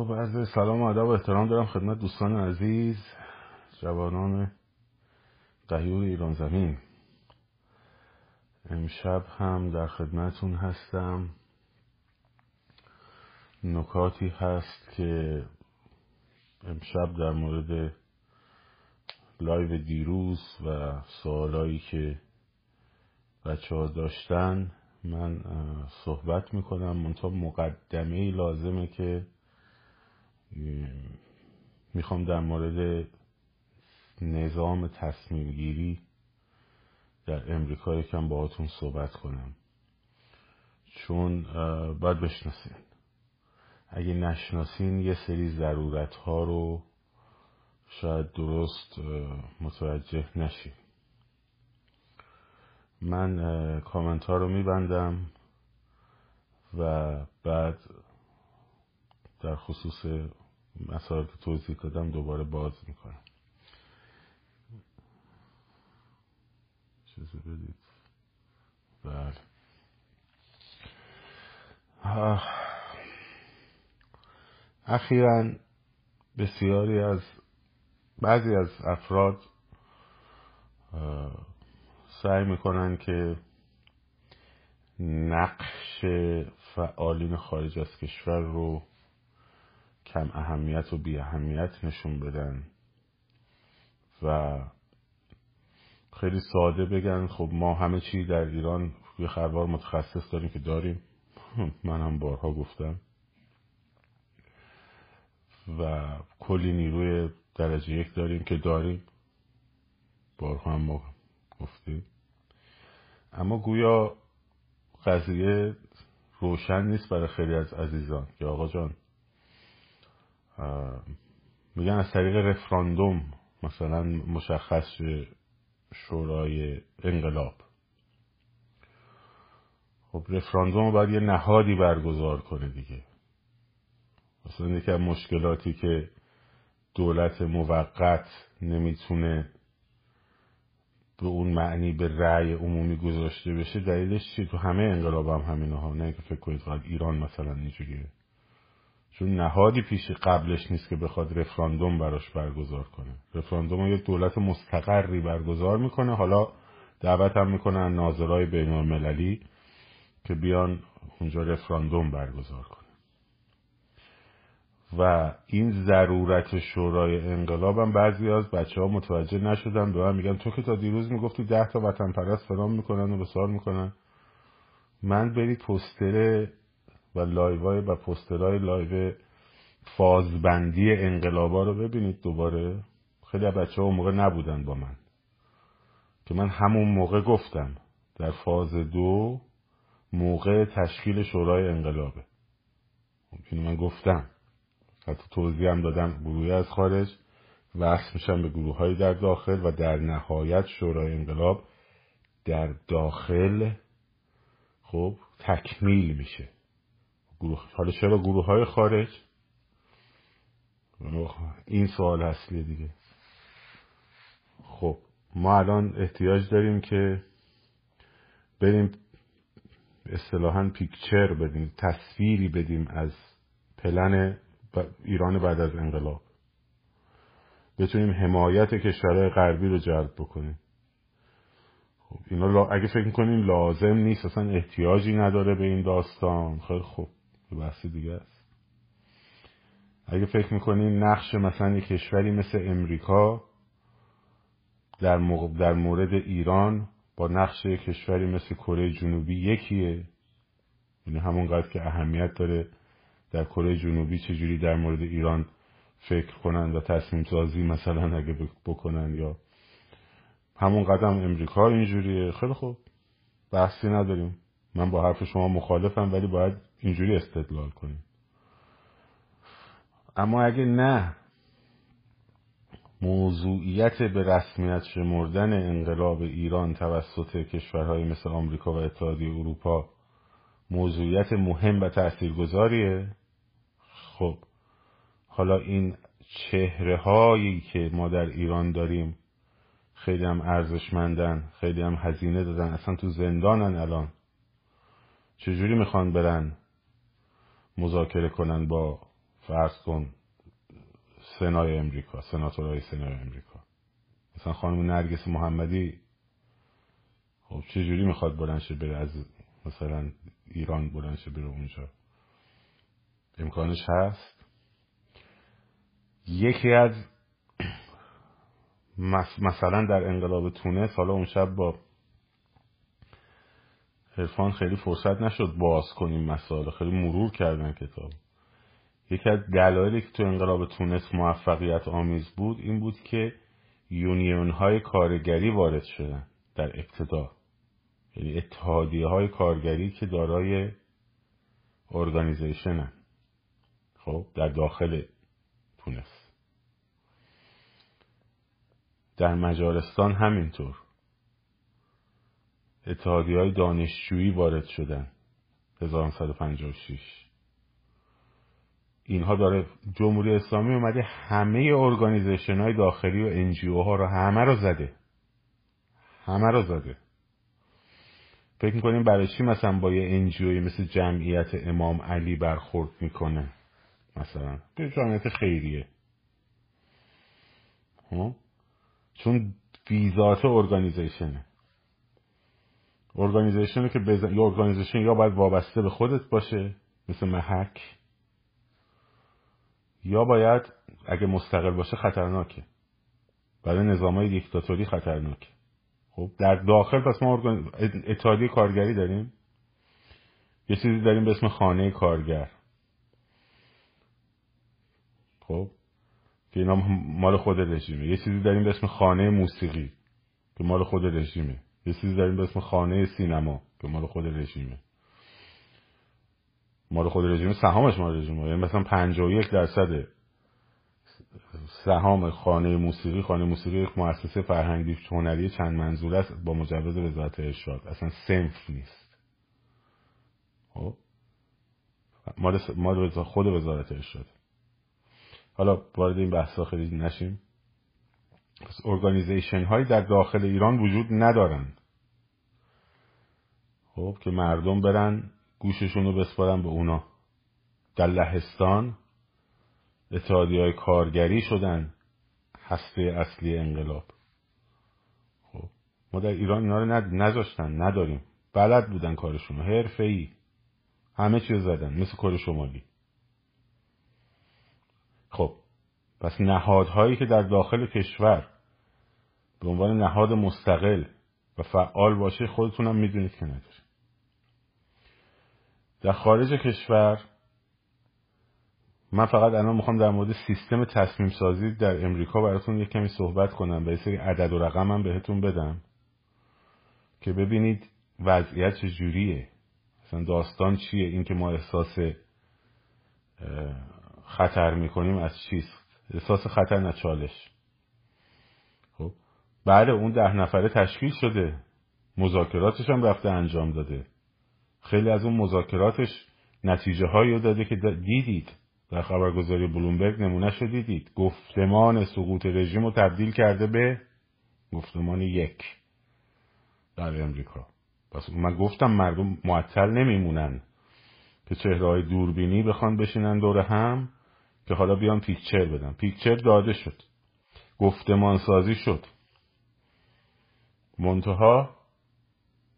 خب عرض سلام و ادب و احترام دارم خدمت دوستان عزیز جوانان غیور ایران زمین. امشب هم در خدمتون هستم. نکاتی هست که امشب در مورد live دیروز و سوالایی که بچه ها داشتن من صحبت می‌کنم. منتها مقدمه لازمه که می‌خوام در مورد نظام تصمیم گیری در امریکا یکم باهاتون صحبت کنم. چون باید بشناسین. اگه نشناسین یه سری ضرورت ها رو شاید درست متوجه نشید من کامنت ها رو میبندم و بعد در خصوص مسائل که توضیح دادم دوباره باز می‌کنم. چیزی بدید. بله. اخیرا بسیاری از بعضی از افراد سعی می‌کنن که نقش فعالین خارج از کشور رو کم اهمیت و بی اهمیت نشون بدن. و خیلی ساده بگن خب ما همه چی در ایران یه خروار متخصص داریم که داریم. من هم بارها گفتم. و کلی نیروی درجه یک داریم که داریم. بارها هم ما گفتیم. اما گویا قضیه روشن نیست برای خیلی از عزیزان. که آقا جان میگن از طریق رفراندوم مثلا مشخص شورای انقلاب. خب رفراندوم باید یه نهادی برگزار کنه دیگه. مثلا یکی از مشکلاتی که دولت موقت نمی‌تونه به اون معنی به رأی عمومی گذاشته بشه دلیلش چیه تو همه انقلاب هم همینه ها نه که فکر کنید فقط ایران مثلا اینجوریه. چون نهادی پیش قبلش نیست که بخواد رفراندوم براش برگزار کنه. رفراندوم یک دولت مستقری برگزار می‌کنه. حالا دعوت هم می‌کنن ناظرای بین المللی که بیان اونجا رفراندوم برگزار کنه. و این ضرورت شورای انقلاب هم بعضی از بچه ها متوجه نشدن. به من میگن تو که تا دیروز می‌گفتی ده تا وطن پرست فرام می‌کنن و بسار می‌کنن. من برید پستر و لایوهای و پسترهای لایو فازبندی انقلابا رو ببینید دوباره. خیلی بچه ها اون موقع نبودن با من. که من همون موقع گفتم در فاز دو موقع تشکیل شورای انقلابه. اینو من گفتم. حتی توضیح هم دادم. گروهی از خارج وصل میشن به گروه های در داخل و در نهایت شورای انقلاب در داخل خب تکمیل میشه. گروه حالا چرا گروه های خارج این سوال اصلی دیگه. خب ما الان احتیاج داریم که بریم اصطلاحا پیکچر بدیم تصویری بدیم از پلن ایران بعد از انقلاب. بتونیم حمایت کشورهای غربی رو جلب بکنیم. خب اینا اگه فکر می‌کنیم لازم نیست اصلا احتیاجی نداره به این داستان. خیلی خوب بحث دیگه است. اگه فکر می‌کنیم نقش مثلا یک کشوری مثل امریکا در, در مورد ایران با نقش یک کشوری مثل کره جنوبی یکیه. یعنی همونقدر که اهمیت داره در کره جنوبی چجوری در مورد ایران فکر کنن و تصمیم سازی مثلا اگه بکنن یا همون قدم امریکا اینجوریه. خیلی خوب. بحثی نداریم. من با حرف شما مخالفم ولی باید اینجوری استدلال کنیم. اما اگه نه موضوعیت به رسمیت شمردن انقلاب ایران توسط کشورهای مثل آمریکا و اتحادیه اروپا موضوعیت مهم و تاثیرگذاریه خب حالا این چهره هایی که ما در ایران داریم خیلی هم ارزشمندن خیلی هم هزینه دادن اصلا تو زندانن الان. چجوری می‌خوان برن؟ مذاکره کنن با فرض کن سنای امریکا سناتورهای سنای امریکا. مثلا خانم نرگس محمدی خب چجوری می‌خواد بلنشه بره از مثلا ایران بلنشه بره اونجا؟ امکانش هست؟ یکی از مثلا در انقلاب تونس حالا اون شب با حرفان خیلی فرصت نشد باز کنیم مسائل خیلی مرور کردن کتاب. یکی از دلایلی که تو انقلاب تونس موفقیت آمیز بود این بود که یونیون های کارگری وارد شدن در ابتدا. یعنی اتحادیه های کارگری که دارای organization خب در داخل تونس. در مجارستان همینطور. اتحادیه های دانشجویی وارد شدن. 1956 اینها داره جمهوری اسلامی اومده همه organization های داخلی و NGO ها رو همه رو زده. همه رو زده. فکر می‌کنیم برای چی مثلا با یه انجیوی مثل جمعیت امام علی برخورد می‌کنه؟ مثلا به جمعیت خیریه. ها؟ چون ویزات ارگانیزیشنه. ارگانیزیشنه که بزن... یا ارگانیزیشن یا باید وابسته به خودت باشه مثل محک یا باید اگه مستقل باشه خطرناکه. برای نظام های دیکتاتوری خطرناکه. خب در داخل پس ما ارگان... اتحادیه کارگری داریم. یه چیزی داریم به اسم خانه کارگر. خب که اینا مال خود رژیمه. یه چیزی داریم به اسم خانه موسیقی که مال خود رژیمه. یه چیزی داریم به اسم خانه سینما که مال خود رژیمه. مال خود رژیم سهامش مال رژیمه. یعنی مثلا 51 درصد سهام خانه موسیقی خانه موسیقی یک مؤسسه فرهنگی هنری چند منظور است؟ با مجوز وزارت ارشاد. اصلا سنف نیست. خب؟ مال خود وزارت ارشاد. حالا وارد این بحثا خیلی نشیم. ارگانیزیشن هایی در داخل ایران وجود ندارن. خب که مردم برن گوششون رو بسپارن به اونا. در لهستان اتحادی های کارگری شدن. هسته اصلی انقلاب. خب ما در ایران اینا رو نذاشتن نداریم. بلد بودن کارشون حرفه ای همه چیز زدن مثل کار شمالی. خب پس نهادهایی که در داخل کشور به عنوان نهاد مستقل و فعال باشه خودتونم می‌دونید که نداره در خارج کشور من فقط الان می‌خوام در مورد سیستم تصمیم سازی در امریکا براتون یک کمی صحبت کنم و یه سری عدد و رقم هم بهتون بدم که ببینید وضعیت چجوریه. مثلا داستان چیه؟ این که ما احساس خطر می‌کنیم از چیست؟ احساس خطر نه چالش. خب. بعد اون ده نفره تشکیل شده. مذاکراتش هم رفته انجام داده. خیلی از اون مذاکراتش نتیجه هایی داده که دیدید. در خبرگزاری بلومبرگ نمونه شو دیدید. گفتمان سقوط رژیم رو تبدیل کرده به گفتمان یک. در امریکا پس من گفتم مردم معطل نمیمونن. که چهره های دوربینی بخوان بشینن دور هم. که حالا بیان پیکچر بدن پیکچر داده شد. گفتمان سازی شد. منتها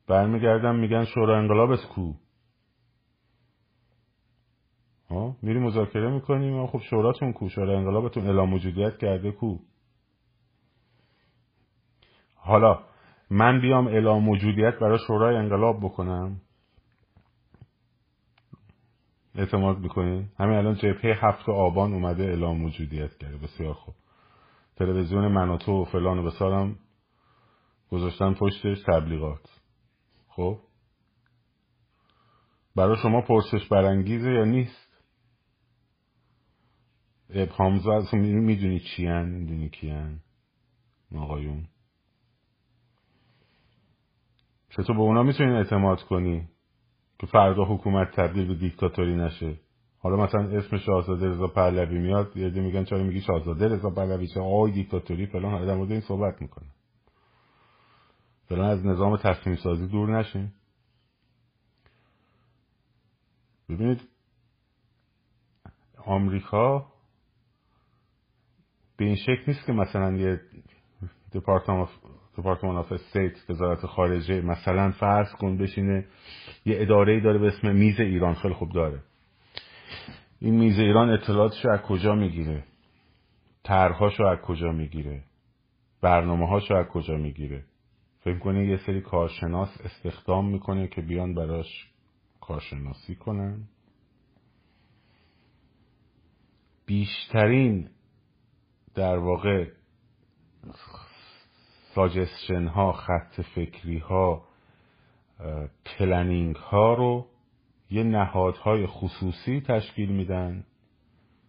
برمیگردم میگن شورا انقلابت کو. ها میری مذاکره می‌کنیم خب شوراتون کو. شورا انقلابتون اعلام موجودیت کرده کو. حالا من بیام اعلام موجودیت برای شورای انقلاب بکنم؟ اعتماد می‌کنین همین الان جبهه هفت آبان اومده اعلام موجودیت کرده. بسیار خوب. تلویزیون مناتو و فلان و بسارم گذاشتن پشتش تبلیغات. خب؟ برای شما پرسش برانگیزه یا نیست؟ ابهام زد می‌دونی چی هن می‌دونی کی هن آقایون. چطور به اونا می‌تونین اعتماد کنی؟ که فردا حکومت تبدیل به دیکتاتوری نشه. حالا مثلا اسم شاهزاده رضا پهلوی میاد یه میگن چرا میگی شاهزاده رضا پهلوی؟ چه آقای دیکتاتوری؟ فلان. حالا مورد این صحبت می‌کنه. فلان از نظام تصمیم سازی دور نشین. آمریکا به این شکل نیست که مثلا یه Department of State وزارت خارجه مثلا فرض کن بشینه یه اداره داره به اسم میز ایران خیلی خوب داره. این میز ایران اطلاعاتش از کجا می‌گیره؟ طرحهاشو از کجا می‌گیره؟ برنامه هاشو از کجا می‌گیره؟ فکر کنه یه سری کارشناس استخدام می‌کنه که بیان براش کارشناسی کنن؟ بیشترین در واقع suggestion ها خط فکری ها planning ها رو یه نهادهای خصوصی تشکیل میدن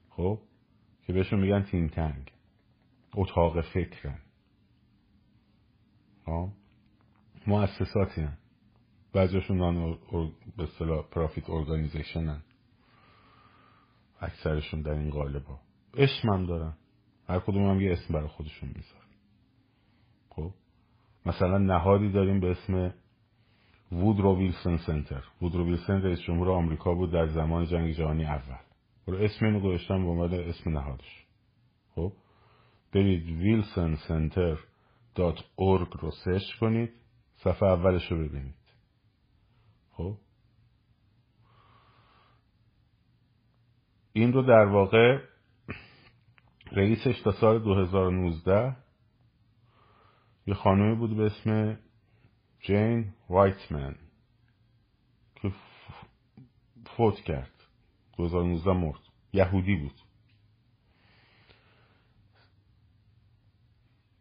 خب که بهشون میگن think tank اتاق فکرن. خب مؤسساتی هن بعضیشون non به اصطلاح profit organization هن اکثرشون در این قالبا اسم هم دارن. هر کدوم هم یه اسم برای خودشون می‌ذارن. خب مثلا نهادی داریم به اسم Woodrow Wilson Center وودرو ویلسون رئیس جمهور آمریکا بود در زمان جنگ جهانی اول. رو اسم اینو گذاشتم به عنوان اسم نهادش. خب؟ برید Wilson Center dot org رو سرچ کنید. صفحه اولش رو ببینید. خب؟ این رو در واقع رئیسش تا سال 2019 یه خانومی بود به اسم جین وایتمن که فوت کرد. 2019 مرد. یهودی بود.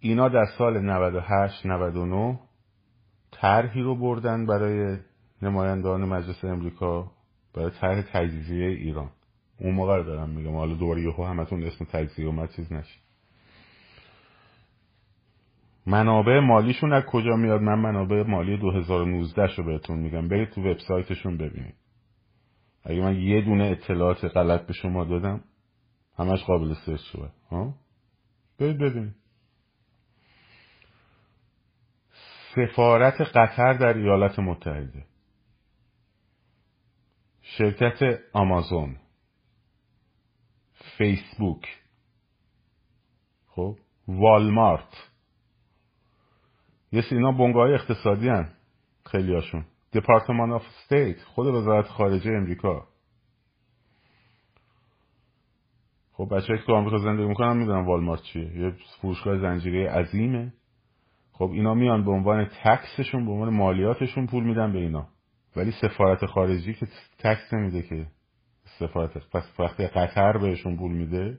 اینا در سال 98 99 طرحی رو بردن برای نمایندگان مجلس امریکا برای طرح تجزیه ایران. اون موقع رو دارم میگم. حالا دوباره یهو همتون اسم تجزیه اومد چیز نشه. منابع مالیشون از کجا میاد؟ من منابع مالی 2019 شو بهتون میگم. برید تو وبسایتشون ببینید. اگه من یه دونه اطلاعات غلط به شما دادم همش قابل سرچ شده. ها؟ برید ببینید. سفارت قطر در ایالات متحده. شرکت آمازون. فیسبوک. خب؟ والمارت. یه سینا بنگاه اقتصادی هن خیلی هاشون Department of State خود وزارت خارجه امریکا. خب بچه که تو آمریکا زندگی می‌کنن می‌دونن والمارت چیه. یه فروشگاه زنجیره عظیمه. خب اینا میان به عنوان تکسشون به عنوان مالیاتشون پول میدن به اینا. ولی سفارت خارجی که تکس نمیده که. سفارت پس وقتی قطر بهشون پول میده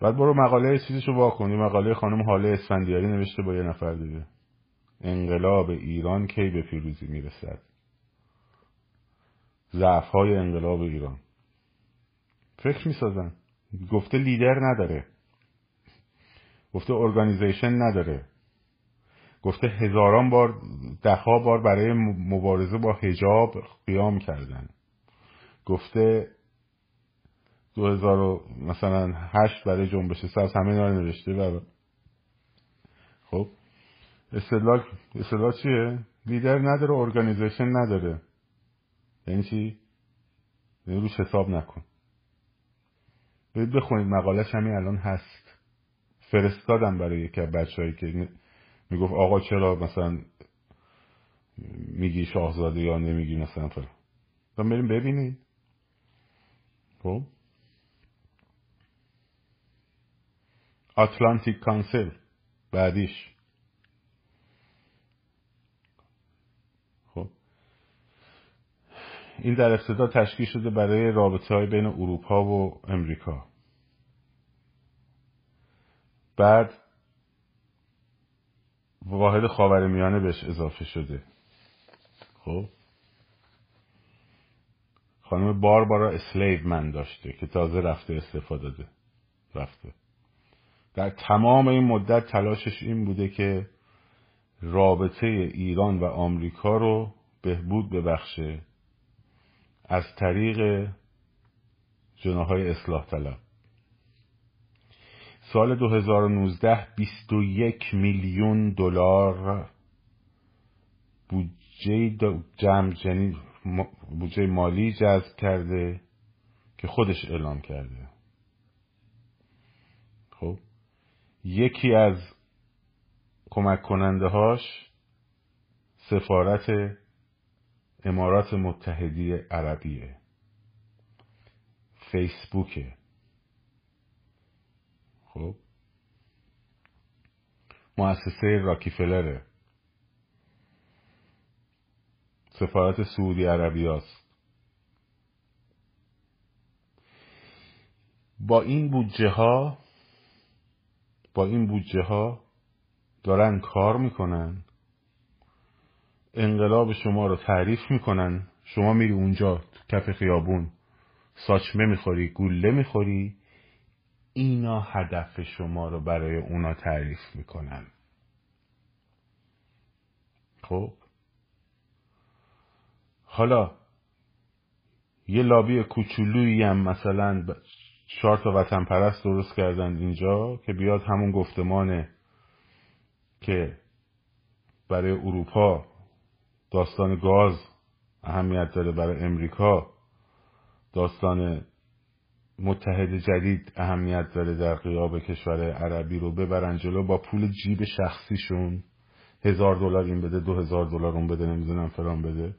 بعد برو مقاله چیزشو واکنی مقاله خانم حاله اسفندیاری نوشته با یه نفر دیگه. انقلاب ایران کی به پیروزی می‌رسد؟ ضعف های انقلاب ایران. فکر می‌سازن. گفته لیدر نداره. گفته organization نداره. گفته هزاران بار دهها بار برای مبارزه با حجاب قیام کردن. گفته 2000 مثلا هشت برای جنبش سبز همه اینا نوشته و خب. استدلال استدلال چیه؟ لیدر نداره organization نداره. یعنی چی؟ یعنی روش حساب نکن. برید بخونید مقالش همین الان هست. فرستادم برای یکی از بچههایی که می‌گفت آقا چرا مثلا میگی شاهزاده یا نمیگی مثلا فرا و بریم ببینید خب. آتلانتیک کانسل بعدیش. خب. این در ابتدا تشکیل شده برای رابطه های بین اروپا و امریکا. بعد واحد خاور میانه بهش اضافه شده. خب. خانم باربارا اسلیو من داشته که تازه رفته استفاده داده. رفته. در تمام این مدت تلاشش این بوده که رابطه ایران و آمریکا رو بهبود ببخشه از طریق جناهای اصلاح طلب. سال 2019 21 میلیون دلار بودجه جمع بودجه مالی جذب کرده که خودش اعلام کرده. خب؟ یکی از کمک کننده هاش سفارت امارات متحدی عربیه. فیسبوکه خب. مؤسسه راکیفلره. سفارت سعودی عربی است با این بودجه ها با این بودجه ها دارن کار می‌کنن. انقلاب شما رو تعریف می‌کنن. شما میری اونجا کف خیابون ساچمه می‌خوری گوله می‌خوری. اینا هدف شما رو برای اونا تعریف می‌کنن. خب؟ حالا یه لابی کوچولویی هم مثلا چهار تا وطن پرست درست کردن اینجا که بیاد همون گفتمانه که برای اروپا داستان گاز اهمیت داره برای امریکا داستان متحد جدید اهمیت داره در قیاب کشور عربی رو ببرن جلو با پول جیب شخصیشون. هزار دلار این بده دو هزار دلار اون بده نمی‌دونم فلان بده.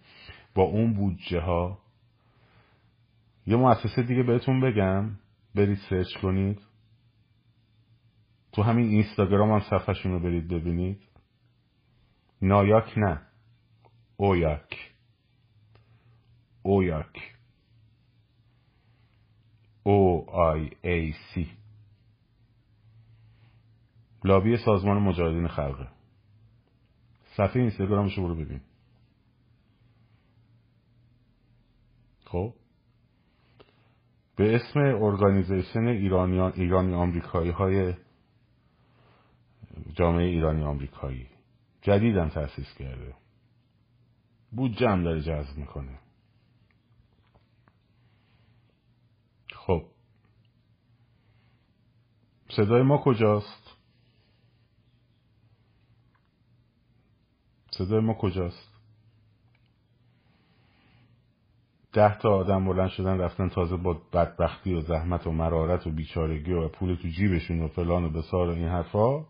با اون بودجه ها یه مؤسسه دیگه بهتون بگم. برید سرچ کنید. تو همین اینستاگرام هم صفحشون رو برید ببینید. نایاک نه. اویاک. اویاک. او آی ای سی. لابی سازمان مجاهدین خلقه. صفحه اینستاگرامش رو ببین. خب؟ به اسم ارگانیزیشن ایرانیان ایرانی آمریکایی های جامعه ایرانی آمریکایی. جدیدم تأسیس کرده. بودجه هم داره جذب می‌کنه. خب. صدای ما کجاست؟ صدای ما کجاست؟ ده تا آدم بلند شدن رفتن تازه با بدبختی و زحمت و مرارت و بیچارگی و پول تو جیبشون و فلان و بسار و این حرفا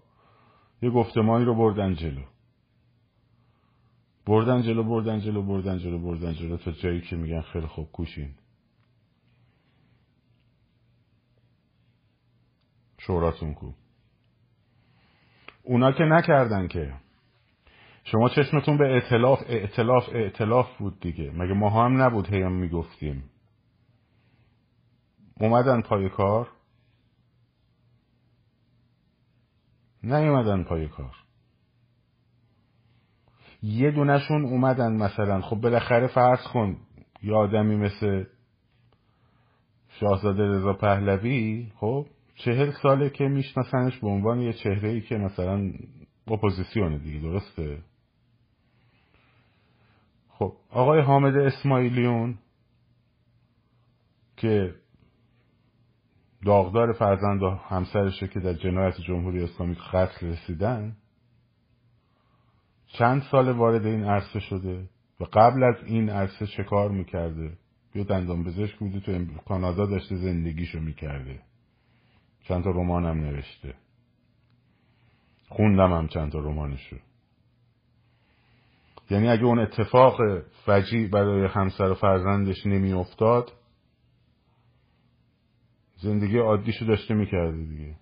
یه گفتمانی رو بردن جلو. بردن جلو بردن جلو بردن جلو بردن جلو تا جایی که میگن خیلی خوب کوشین. شوراتون کو. اونا که نکردن که. شما چشمتون به اعتلاف اعتلاف اعتلاف بود دیگه. مگه ما هم نبود هیم می‌گفتیم؟ اومدن پای کار؟ نیومدن پای کار. یه دونشون اومدن مثلا. خب بالاخره فرض کن یه آدمی مثل شاهزاده رضا پهلوی خب چهل ساله که میشناسنش به عنوان یه چهره ای که مثلا اپوزیسیونه دیگه درسته؟ خب آقای حامد اسماعیلیون که داغدار فرزند و همسرشه که در جنایت جمهوری اسلامی قتل رسیدن چند سال وارد این عرصه شده و قبل از این عرصه چه کار می‌کرده؟ یه دندان پزشک بوده تو کانادا داشته زندگیشو می‌کرده. چند تا رمانم نوشته. خوندم هم چند تا رمانشو. یعنی اگه اون اتفاق فجی برای همسر و فرزندش نمی افتاد زندگی عادیشو داشته می‌کرده دیگه.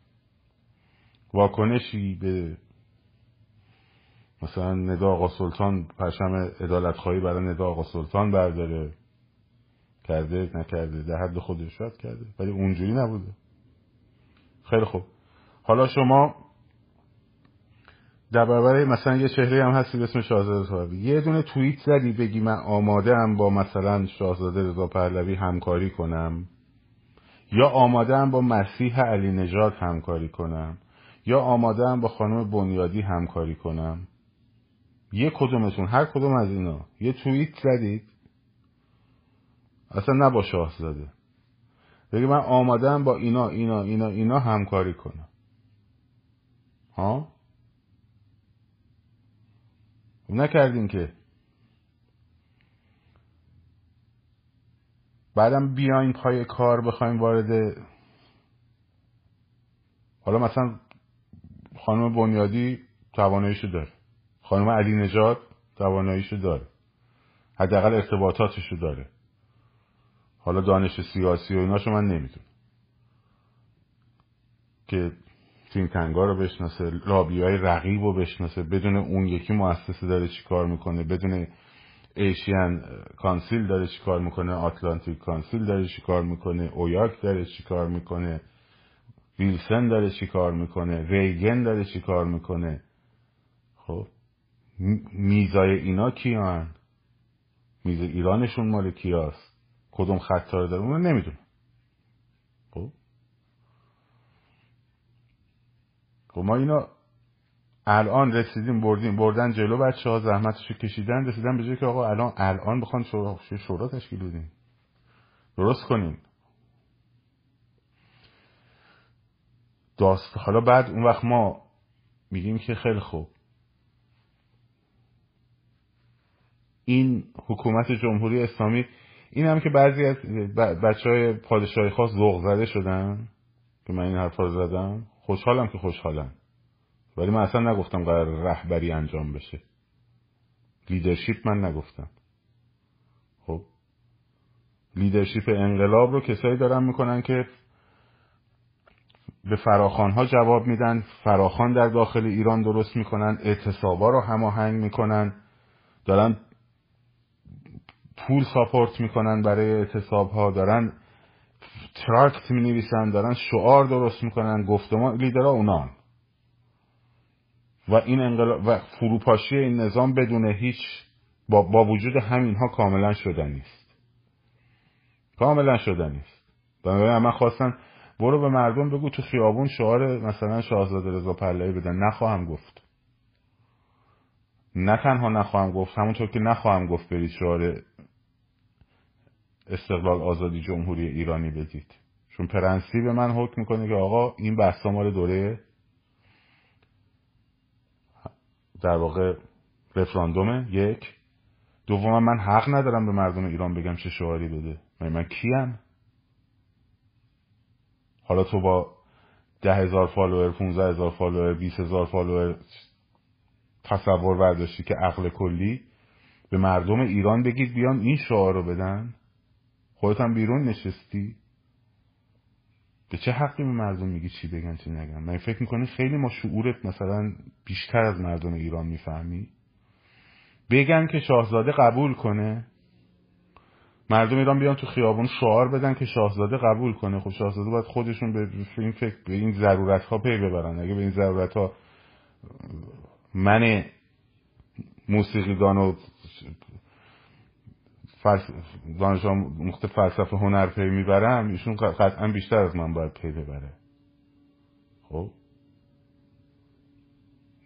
واکنشی به مثلا ندا آقا سلطان پرشم ادالت خواهی برای ندا آقا سلطان برداره. کرده نکرده در حد خودش شاید کرده. ولی اونجوری نبوده. خیلی خوب. حالا شما در برابر مثلا یه چهره هم هستی به اسم شاهزاده پهلوی یه دونه توییت زدی بگی من آماده هم با مثلا شاهزاده رضا پهلوی همکاری کنم. یا آماده هم با مسیح علی نژاد همکاری کنم. یا آماده هم با خانم بنیادی همکاری کنم. یه کدومتون هر کدوم از اینا. یه توییت زدید. اصلا نه با شاهزاده. بگی من آمادم با اینا اینا اینا اینا همکاری کنم. ها؟ نکردین که. بعدم بیاین پای کار بخوایم وارد حالا مثلا خانم بنیادی تواناییشو داره. خانم علی نجات تواناییشو داره. حداقل ارتباطاتشو داره. حالا دانش سیاسی و ایناشو من نمی‌دونم. که تیم تنگا رو بشناسه لابی های رقیب رو بشناسه بدون اون یکی مؤسسه داره چی کار می‌کنه بدون ایشین کانسیل داره چی کار می‌کنه آتلانتیک کانسیل داره چی کار می‌کنه اویاک داره چی کار می‌کنه ویلسن داره چی کار می‌کنه ریگن داره چی کار می‌کنه. خب میزای اینا کیان؟ میز ایرانشون مال کیاست؟ کدوم خطا رو داره؟ اون نمی‌دونم خب خب ما اینا الان رسیدیم بردیم بردن جلو بچه ها زحمتشو کشیدن رسیدن به جایی که آقا الان الان بخوان شورا, شورا تشکیل بدین درست کنین داست حالا بعد اون وقت ما میگیم که خیلی خوب. این حکومت جمهوری اسلامی این هم که بعضی از بچه های پادشاهی خواست ذوق زده شدن که من این حرفا رو زدم. خوشحالم که خوشحالم. ولی من اصلا نگفتم قرار رهبری انجام بشه. leadership من نگفتم. خب. leadership انقلاب رو کسایی دارن می‌کنن که به فراخوان ها جواب میدن فراخوان در داخل ایران درست می‌کنن اعتصابا رو هماهنگ می‌کنن دارن پول support می‌کنن برای اعتصاب ها دارن تراکت می نویسن دارن شعار درست می‌کنن گفتمان لیدرها اونان و این انقلاب و فروپاشی این نظام بدون هیچ با, با وجود همینها کاملا شدن نیست. کاملا شدن نیست. بنابراین من خواستن برو به مردم بگو تو خیابون شعار مثلا شاهزاده رضا پهلوی بدن. نخواهم گفت. نه تنها نخواهم گفت همونطور که نخواهم گفت برید شعار استقلال آزادی جمهوری ایرانی بدید چون پرنسیب من حکم می‌کنه که آقا این بحثا مال دوره در واقع رفراندومه یک. دوم من حق ندارم به مردم ایران بگم چه شعاری بده. من, من کیم؟ حالا تو با ده هزار follower 15 هزار follower 20 هزار follower تصور برداشتی که عقل کلی به مردم ایران بگید بیان این شعار رو بدن؟ خودت هم بیرون نشستی؟ به چه حقی به مردم میگی چی بگن چی نگن؟ من فکر می‌کنی خیلی ما شعورت مثلا بیشتر از مردم ایران می‌فهمی؟ بگن که شاهزاده قبول کنه. مردم ایران بیان تو خیابون شعار بدن که شاهزاده قبول کنه. خب شاهزاده باید خودشون به این فکر به این ضرورت ها پی ببرن. اگه به این ضرورت ها من موسیقیدان و دانش آموخته فلسفه هنر پی می‌برم ایشون قطعا بیشتر از من باید پی ببره. خب؟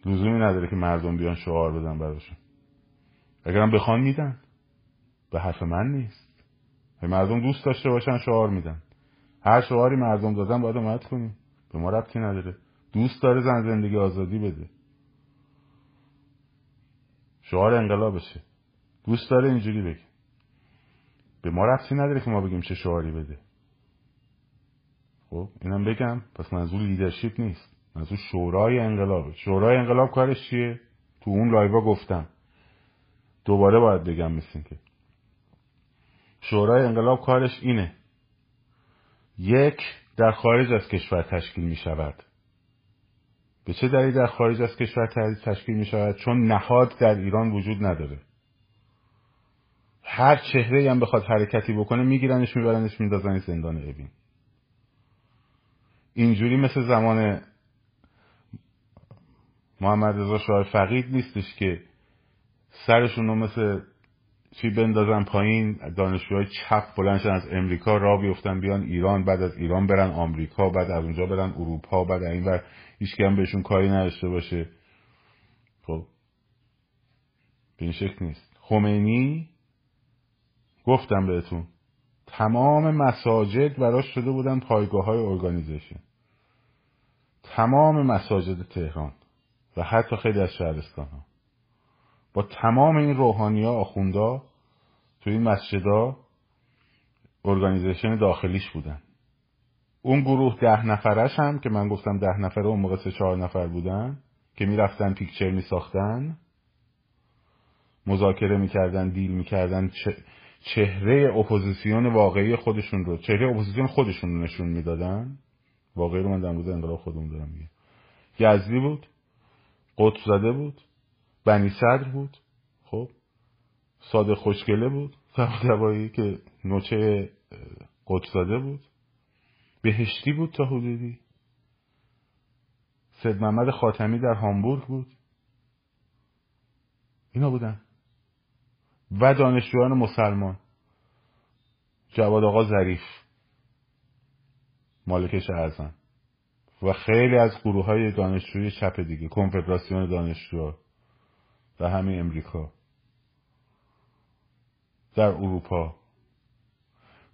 لزومی نداره که مردم بیان شعار بدن براشون. اگرم بخوان میدن. به حرف من نیست. مردم دوست داشته باشن شعار میدن. هر شعاری مردم دادن باید اومد کنیم به ما ربطی نداره. دوست داره زن زندگی آزادی بده. شعار انقلابشه. دوست داره اینجوری بگه. به ما ربطی نداره که ما بگیم چه شعاری بده. خب اینم بگم پس منظور leadership نیست. منظور شورای انقلاب. شورای انقلاب کارش چیه؟ تو اون live ا گفتم. دوباره باید بگم مثل که شورای انقلاب کارش اینه. یک در خارج از کشور تشکیل می شود به چه دلیل در خارج از کشور تشکیل می شود چون نهاد در ایران وجود نداره. هر چهره هم بخواد حرکتی بکنه میگیرنش میبرنش میندازن زندان اوین اینجوری مثل زمان محمد رضا شاه فقید نیستش که سرشون رو مثل چی بندازن پایین دانشجوهای چپ بلندشن از امریکا را بیفتن بیان ایران بعد از ایران برن آمریکا بعد از اونجا برن اروپا بعد این ور هیچ هم بهشون کاری نداشته باشه. خب به این شکل نیست. خمینی گفتم بهتون تمام مساجد براش شده بودن پایگاه های organization. تمام مساجد تهران و حتی خیلی از شهرستان ها با تمام این روحانی ها آخوندا تو این مسجدا organization داخلیش بودن. اون گروه ده نفرش هم که من گفتم ده نفره اون موقع سه چهار نفر بودن که می‌رفتن picture میساختن مذاکره می‌کردن deal می‌کردن چهره اپوزیسیون واقعی خودشون رو چهره اپوزیسیون خودشون رو نشون می‌دادن؟ واقعی رو من در مورد انقلاب خودمون دارم میگم. یزدی بود قطب زاده بود بنی صدر بود خب؟ صادق خوشگله بود طباطبایی که نوچه قطب زاده بود. بهشتی بود تا حدودی. سید محمد خاتمی در هامبورگ بود. اینا بودن. و دانشجویان مسلمان. جواد آقا ظریف. مالکش اعظم و خیلی از گروه های دانشجوی چپ دیگه کنفدراسیون دانشجوها و همه امریکا. در اروپا.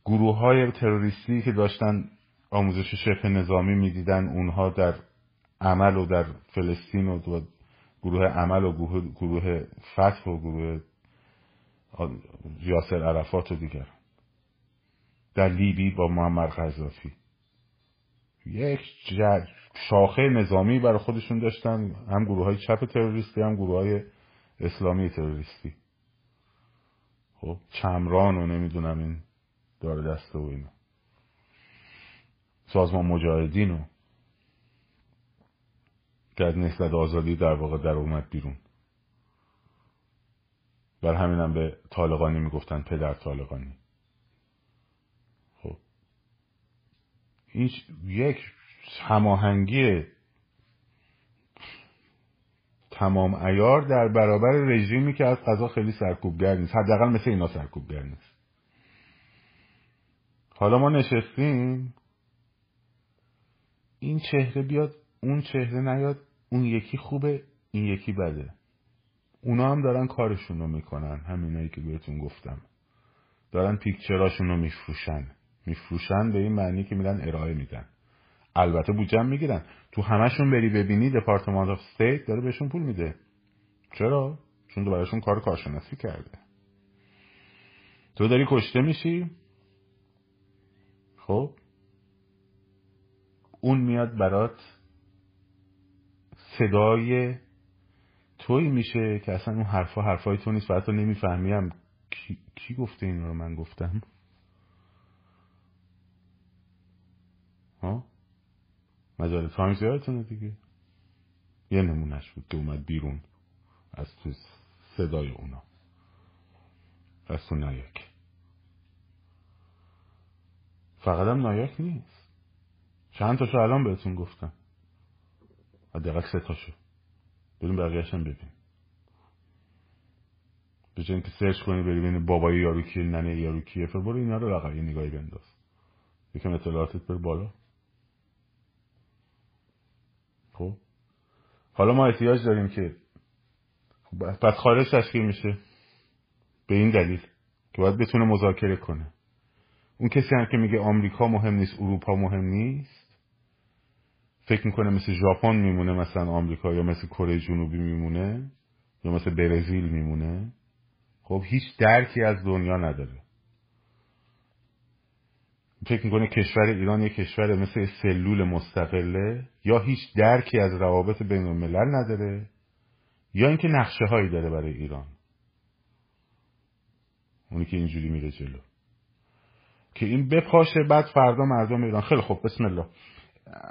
گروه های تروریستی که داشتن آموزش شبه نظامی می‌دیدن اونها در عمل و در فلسطین و گروه عمل و گروه فتح و گروه یاسر عرفات و دیگر. در لیبی با محمد قذافی یک شاخه نظامی برای خودشون داشتن. هم گروه های چپ تروریستی هم گروه های اسلامی تروریستی. خب چمران و نمی‌دونم این داره دسته و اینا. سازمان مجاهدین و که از آزادی در واقع در اومد بیرون. بر همینم به طالقانی می‌گفتن پدر طالقانی. خب. این یک هماهنگی تمام ایار در برابر رژیمی که از قضا خیلی سرکوبگر نیست. حداقل مثل اینا سرکوبگر نیست. حالا ما نشستیم. این چهره بیاد اون چهره نیاد اون یکی خوبه این یکی بده. اونا هم دارن کارشون رو می‌کنن همینایی که بهتون گفتم. دارن picture اشون رو میفروشن. میفروشن به این معنی که میرن ارائه میدن. البته بودجه می‌گیرن. تو همشون بری ببینی Department of State داره بهشون پول میده. چرا؟ چون دو براشون کار کارشناسی کرده. تو داری کشته میشی؟ خب. اون میاد برات صدای توی میشه که اصلا اون حرفا حرفای تو نیست و حتی نمی‌فهمیم. کی, کی گفته این رو من گفتم؟ ها؟ مجال تایمز یادتونه دیگه. یه نمونهش بود که اومد بیرون از تو صدای اونا. از تو نایک. فقط هم نایک نیست. چند تاشو الان بهتون گفتم. حداقل سه تاشو. بریم بقیهش هم ببین. به جای اینکه سرچ کنی بری ببینی بابای یارو کیه ننه یارو کیه برو اینا رو لقا یه نگاهی بنداز. یکم اطلاعاتت بر بالا. خب؟ حالا ما احتیاج داریم که پس خارج تشکیل میشه. به این دلیل که باید بتونه مذاکره کنه. اون کسی هم که میگه آمریکا مهم نیست اروپا مهم نیست فکر می‌کنه مثل ژاپن میمونه مثلا آمریکا یا مثل کره جنوبی میمونه یا مثل برزیل میمونه. خب هیچ درکی از دنیا نداره. فکر می‌کنه کشور ایران یه کشور مثل سلول مستقله یا هیچ درکی از روابط بین الملل نداره یا اینکه نقشه هایی داره برای ایران. اونی که اینجوری میره جلو. که این بپاشه بعد فردا مردم ایران. خیلی خوب بسم الله.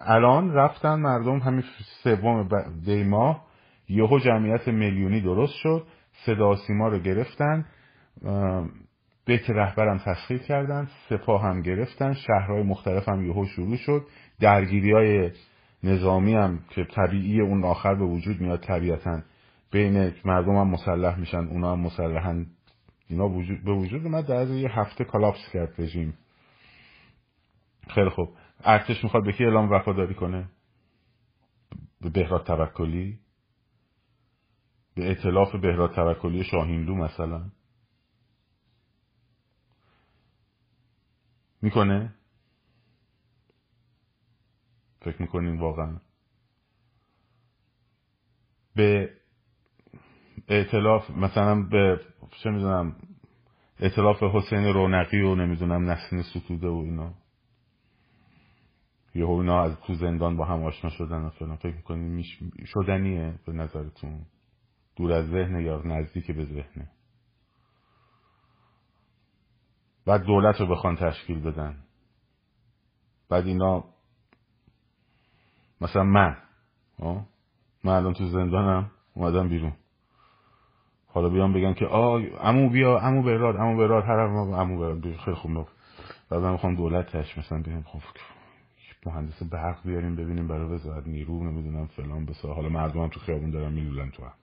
الان رفتن مردم همین سوم دی ماه یهو جمعیت میلیونی درست شد صدا سیما رو گرفتن بیت رهبرم تسخیر کردن سپاه هم گرفتن شهرهای مختلف هم یهو شروع شد درگیری های نظامی هم که طبیعی اون آخر به وجود میاد طبیعتا. بین مردم هم مسلح میشن اونا هم مسلحن. اینا به وجود اومد در یه هفته کلاپس کرد رژیم. خیلی خوب. ارتش می‌خواد به کی اعلام وفاداری کنه؟ به بهراد توکلی؟ به اطلاف بهراد توکلی شاهینلو مثلا؟ می‌کنه؟ فکر می‌کنین واقعا. به اعتلاف مثلا به چه می‌دونم اطلاف حسین رونقی و نمی‌دونم نسین ستوده و اینا. یه اینا از تو زندان با هم آشنا شدن و فلان. فکر کنید شدنیه به نظرتون؟ دور از ذهن یا نزدیک به ذهنه بعد دولت رو بخوان تشکیل بدن. بعد اینا مثلا من من الان تو زندانم اومدم بیرون. حالا بیان بگن که آ امو بیا امو براد امو براد هر امو براد. خیلی خوب بعد من دولت تش مثلا بگم خب مهندس برق بیاریم ببینیم برای وزارت نیرو نمی‌دونم فلان بسا حالا مردم هم تو خیابون دارن میلولن تو هم.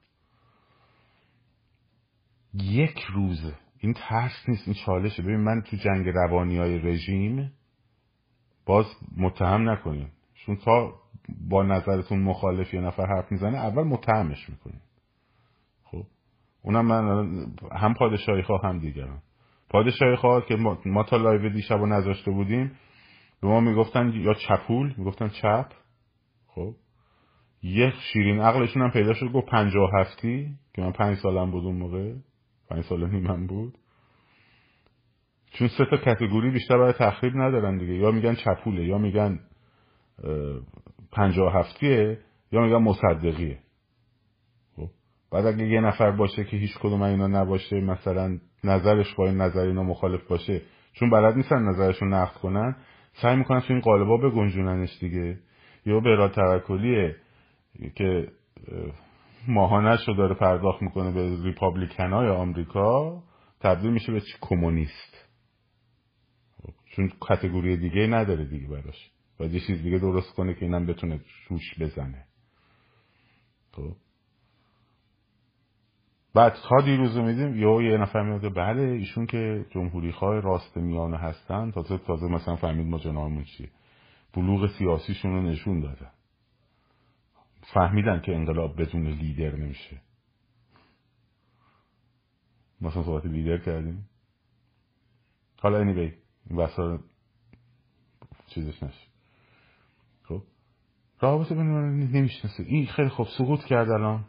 یک روزه این ترس نیست این چالشه. ببین من تو جنگ روانی های رژیم باز متهم نکنیم چون تا با نظرتون مخالف یه نفر حرف می‌زنه اول متهمش می‌کنیم خب؟ اونم من هم پادشاهی خواه هم دیگران. پادشاهی خواه که ما, تا live دیشب و نذاشته بودیم به ما می‌گفتن یا چپول؟ می‌گفتن چپ. خب. یک شیرین عقلشون هم پیدا شد گفت پنجاه هفتی که من پنج سالم بود اون موقع. پنج سال نیمم بود. چون سه تا category بیشتر برای تخریب ندارن دیگه. یا میگن چپوله یا میگن پنجاه هفتیه یا میگن مصدقیه. خب. بعد اگه یه نفر باشه که هیچ کدوم اینا نباشه مثلا نظرش با این نظر اینا مخالف باشه چون بلد نیستن نظرشون نقد کنن سعی می‌کنن تو این قالبا بگنجوننش دیگه. یا به توکلیه که ماهانش رو داره پرداخت می‌کنه به ریپابلیکن های آمریکا تبدیل میشه به چی؟ کمونیست. چون کتگوری دیگه نداره دیگه براش. باید یه چیز دیگه درست کنه که اینم بتونه روش بزنه. خب؟ بعد تا دیروز میدیم یا یه نفر میاده بله ایشون که جمهوری خواه راست میانه هستن تازه تازه مثلا فهمید ما جناهمون چیه. بلوغ سیاسیشون رو نشون داده. فهمیدن که انقلاب بدون لیدر نمیشه. مثلا صحبت لیدر کردیم. حالا anyway این بحثا چیزش نشه. خب؟ رابطه بین نمیشنسه این خیلی خوب سقوط کرد الان.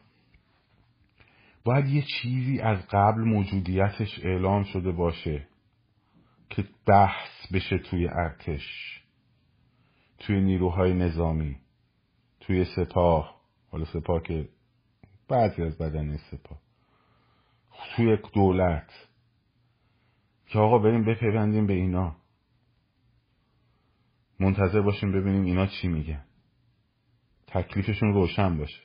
باید یه چیزی از قبل موجودیتش اعلام شده باشه که بحث بشه توی ارتش توی نیروهای نظامی توی سپاه حالا سپاه که بعضی از بدن سپاه توی دولت. که آقا بریم بپیوندیم به اینا. منتظر باشیم ببینیم اینا چی میگن. تکلیفشون روشن باشه.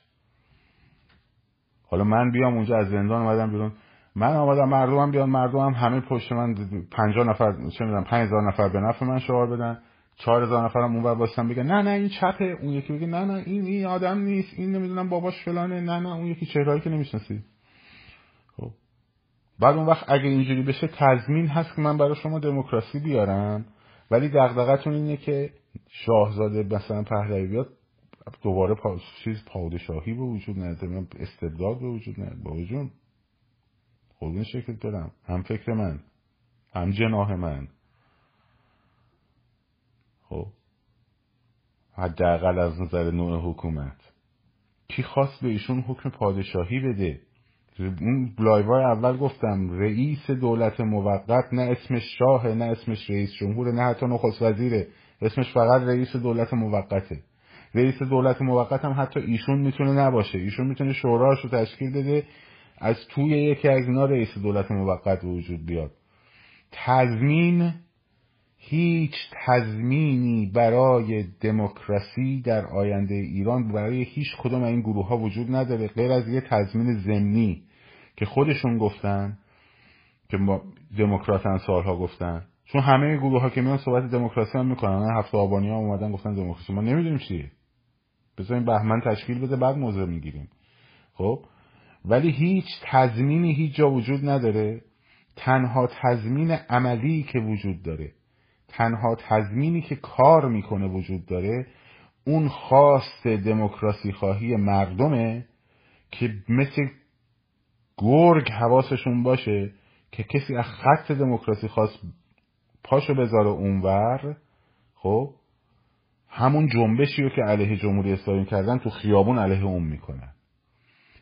حالا من بیام اونجا از زندان اومدم بیرون. من آمدم مردمم بیان مردمم همه پشت من پنجاه نفر چه می‌دونم پنج هزار نفر به نفع من شعار بدن. چهار هزار نفرم اونور واسم بگن نه نه این چپه. اون یکی بگه نه نه این این آدم نیست این نمی‌دونم باباش فلانه. نه نه اون یکی چهرهایی که نمی‌شناسی. خب. بعد اون وقت اگه اینجوری بشه تضمین هست که من برای شما دموکراسی بیارم. ولی دغدغتون اینه که شاهزاده مثلا پهلوی بیاد دوباره پا... چیز پادشاهی به وجود نه استبداد به وجود نه با وجود خودون شکل دارم هم فکر من هم جناه من. خب. حداقل از نظر نوع حکومت. کی خواست به ایشون حکم پادشاهی بده؟ اون لایوهای اول گفتم رئیس دولت موقت نه اسمش شاه نه اسمش رئیس جمهور نه حتی نخست وزیره. اسمش فقط رئیس دولت موقته. رئیس دولت موقت هم حتی ایشون می‌تونه نباشه. ایشون می‌تونه شوراش رو تشکیل بده از توی یکی از اینا رئیس دولت موقت وجود بیاد. تضمین هیچ تضمینی برای دموکراسی در آینده ایران برای هیچ کدوم این گروه ها وجود نداره غیر از یه تضمین ضمنی که خودشون گفتن که ما دموکراتن سالها گفتن. چون همه گروه ها که میان صحبت دموکراسی هم می‌کنن هفته آبانی ها اومدن گفتن دموکراسی. ما نمی‌دونیم چیه. بذاریم بهمن تشکیل بده بعد موضوع می‌گیریم. خب؟ ولی هیچ تضمینی هیچ جا وجود نداره. تنها تضمین عملی که وجود داره تنها تضمینی که کار می‌کنه وجود داره اون خواست دموکراسی خواهی مردمه که مثل گرگ حواسشون باشه که کسی از خط دموکراسی خواست پاشو بذاره اونور. خب؟ همون جنبشی رو که علیه جمهوری اسلامی کردن تو خیابون علیه اون می‌کنن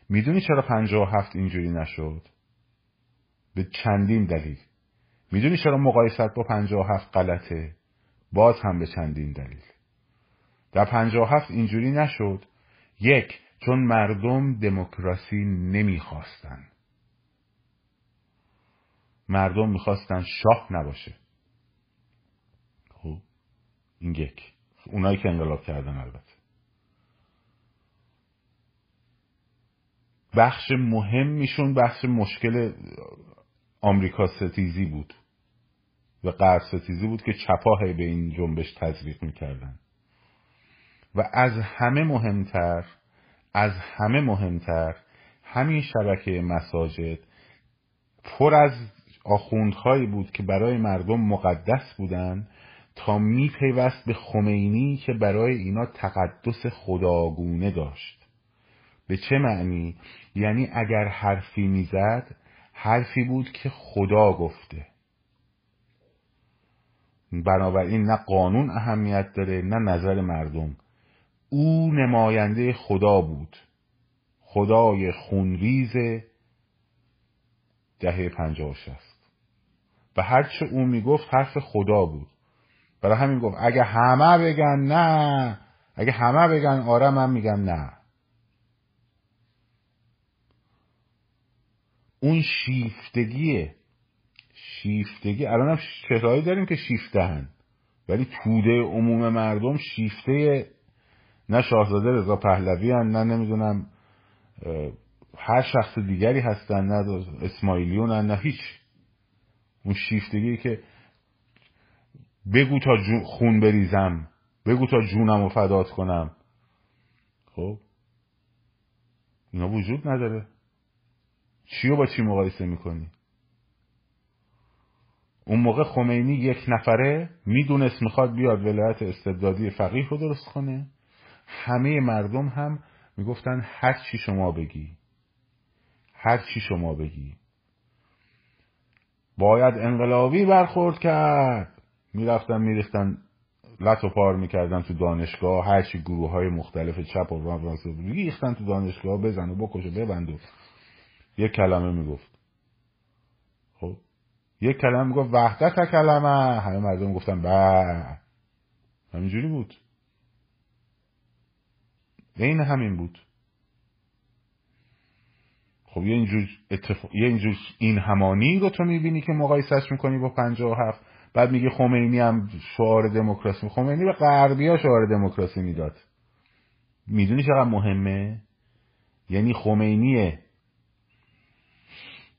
می‌دونی چرا پنجاه هفت اینجوری نشد؟ به چندین دلیل. می‌دونی چرا مقایست با پنجاه هفت غلطه؟ باز هم به چندین دلیل. در پنجاه هفت اینجوری نشد. یک چون مردم دموکراسی نمی‌خواستن. مردم می‌خواستن شاه نباشه. خب این یک. اونایی که انقلاب کردن البته. بخش مهمیشون بخش مشکل آمریکا ستیزی بود و غرب ستیزی بود که چپاه به این جنبش تزریق می‌کردن. و از همه مهمتر از همه مهمتر همین شبکه مساجد پر از آخوندهایی بود که برای مردم مقدس بودن تا میپیوست به خمینی که برای اینا تقدس خداگونه داشت. به چه معنی؟ یعنی اگر حرفی می‌زد حرفی بود که خدا گفته. بنابراین نه قانون اهمیت داره نه نظر مردم. او نماینده خدا بود. خدای خونریز دهه پنجاه شست و هرچه او می‌گفت حرف خدا بود. برای همین گفت اگه همه بگن نه اگه همه بگن آره من میگم نه. اون شیفتگیه شیفتگی الان هم چهرهایی داریم که شیفتهن ولی توده عموم مردم شیفته نه شاهزاده رضا پهلوی هن نه نمی‌دونم هر شخص دیگری هستن نه اسماعیلیون هن نه هیچ. اون شیفتگی که بگو تا خون بریزم. بگو تا جونم رو فدات کنم. خب؟ اینا وجود نداره. چی رو با چی مقایسه می‌کنی؟ اون موقع خمینی یک نفره می‌دونست می‌خواد بیاد ولایت استبدادی فقیه رو درست کنه. همه مردم هم می‌گفتن هر چی شما بگی هر چی شما بگی. باید انقلابی برخورد کرد. می‌رفتن میریختن لط و پار می‌کردن تو دانشگاه. هرچی گروه های مختلف چپ و راست ریختن تو دانشگاه بزن و بکش و ببند و یک کلمه می‌گفت. خب؟ یک کلمه می‌گفت وحدت کلمه. همه مردم گفتن به همینجوری بود. عین همین بود. خب یه اینجور, اتفاق... یه اینجور این همانی رو تو می‌بینی که مقایسش می‌کنی با پنجاه و هفت. بعد میگه خمینی هم شعار دموکراسی خمینی به غربی ها شعار دموکراسی می‌داد. می‌دونی چقدر مهمه؟ یعنی خمینیه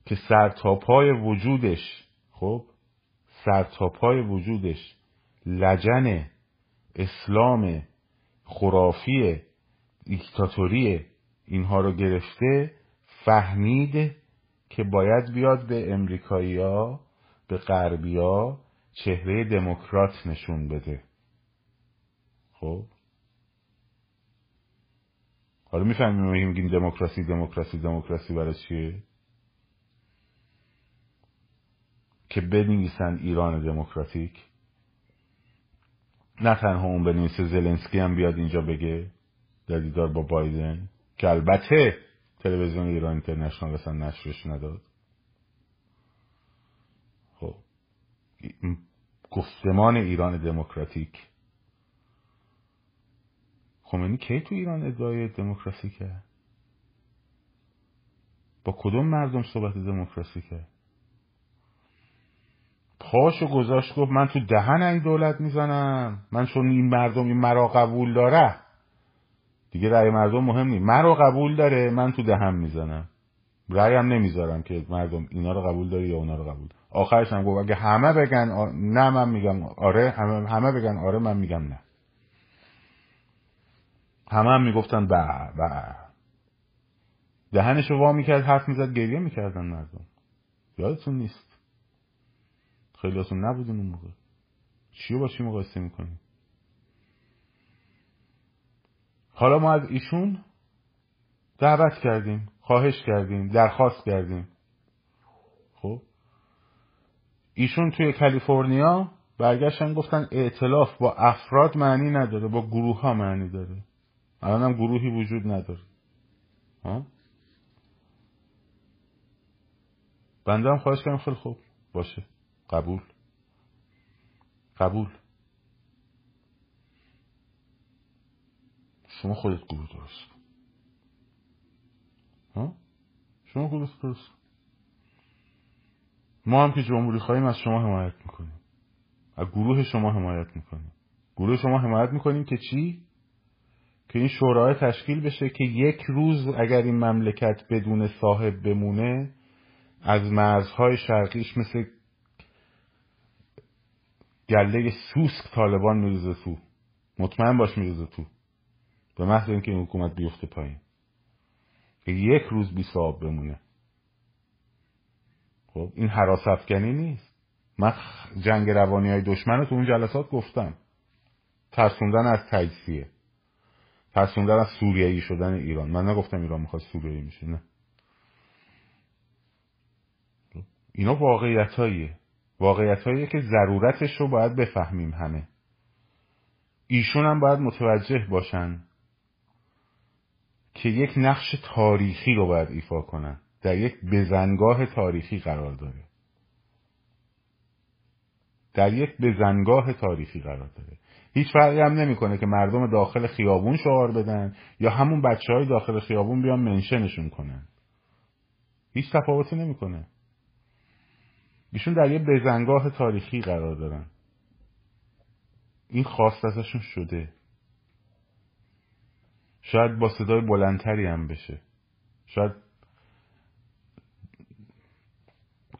که سرتاپای وجودش خب؟ سرتاپای وجودش لجن اسلام خرافی دیکتاتوری اینها رو گرفته فهمید که باید بیاد به امریکایی‌ها به غربیا چهره دموکرات نشون بده. خب؟ حالا می‌فهمیم میگیم دموکراسی دموکراسی دموکراسی برای چیه؟ که بنویسن ایران دموکراتیک. نه تنها اون بنویسه زلنسکی هم بیاد اینجا بگه در دیدار با بایدن که البته تلویزیون ایران اینترنشنال اصلا نشرش نداد خب گفتمان ایران دموکراتیک. خمینی کی تو ایران ادعای دموکراسی کرد با کدوم مردم صحبت دموکراسی کرد پاشو گذاشت گفت من تو دهن این دولت می‌زنم. من چون این مردم این مرا قبول داره. دیگه رأی مردم مهم نیست. مرا قبول داره من تو دهن می‌زنم. رأی هم نمی‌ذارم که مردم اینا رو قبول داره یا اونا رو قبول آخرش هم گفت اگه همه بگن نه من میگم آره همه, همه بگن آره من میگم نه. همه هم می‌گفتن به به. دهنشو وا می‌کرد حرف می‌زد گریه می‌کردن مردم. یادتون نیست؟ خیلی هاتون نبودون اون موقع. چی با چی مقایسه می‌کنیم حالا ما از ایشون دعوت کردیم. خواهش کردیم درخواست کردیم. خب؟ ایشون توی کالیفرنیا برگشتن گفتن ائتلاف با افراد معنی نداره با گروه ها معنی داره. الان هم گروهی وجود نداره. ها؟ بنده هم خواهش کردم خیلی خوب باشه. قبول. قبول. شما خودت گروه درست شما گروه درست ما هم که جمهوری خواهیم از شما حمایت می‌کنیم. از گروه شما حمایت می‌کنیم. گروه شما حمایت می‌کنیم که چی؟ که این شورای تشکیل بشه که یک روز اگر این مملکت بدون صاحب بمونه از مرزهای شرقیش مثل گله سوسک طالبان میریزه تو. مطمئن باش میریزه تو. به محض اینکه این حکومت بیفته پایین. یک روز بی صاحب بمونه. خب این حراس افکنی نیست. من جنگ روانی های دشمن تو اون جلسات گفتم. ترسوندن از تجزیه. ترسوندن از سوریایی شدن ایران. من نگفتم ایران می‌خواد سوریایی میشه نه. اینا واقعیت هاییه واقعیت هاییه که ضرورتش رو باید بفهمیم همه. ایشون هم باید متوجه باشن که یک نقش تاریخی رو باید ایفا کنن. در یک بزنگاه تاریخی قرار داره. در یک بزنگاه تاریخی قرار داره. هیچ فرقی هم نمی‌کنه که مردم داخل خیابون شعار بدن یا همون بچه های داخل خیابون بیان منشنشون کنن. هیچ تفاوتی نمی‌کنه. ایشون در یه بزنگاه تاریخی قرار دارن. این خواست ازشون شده. شاید با صدای بلندتری هم بشه. شاید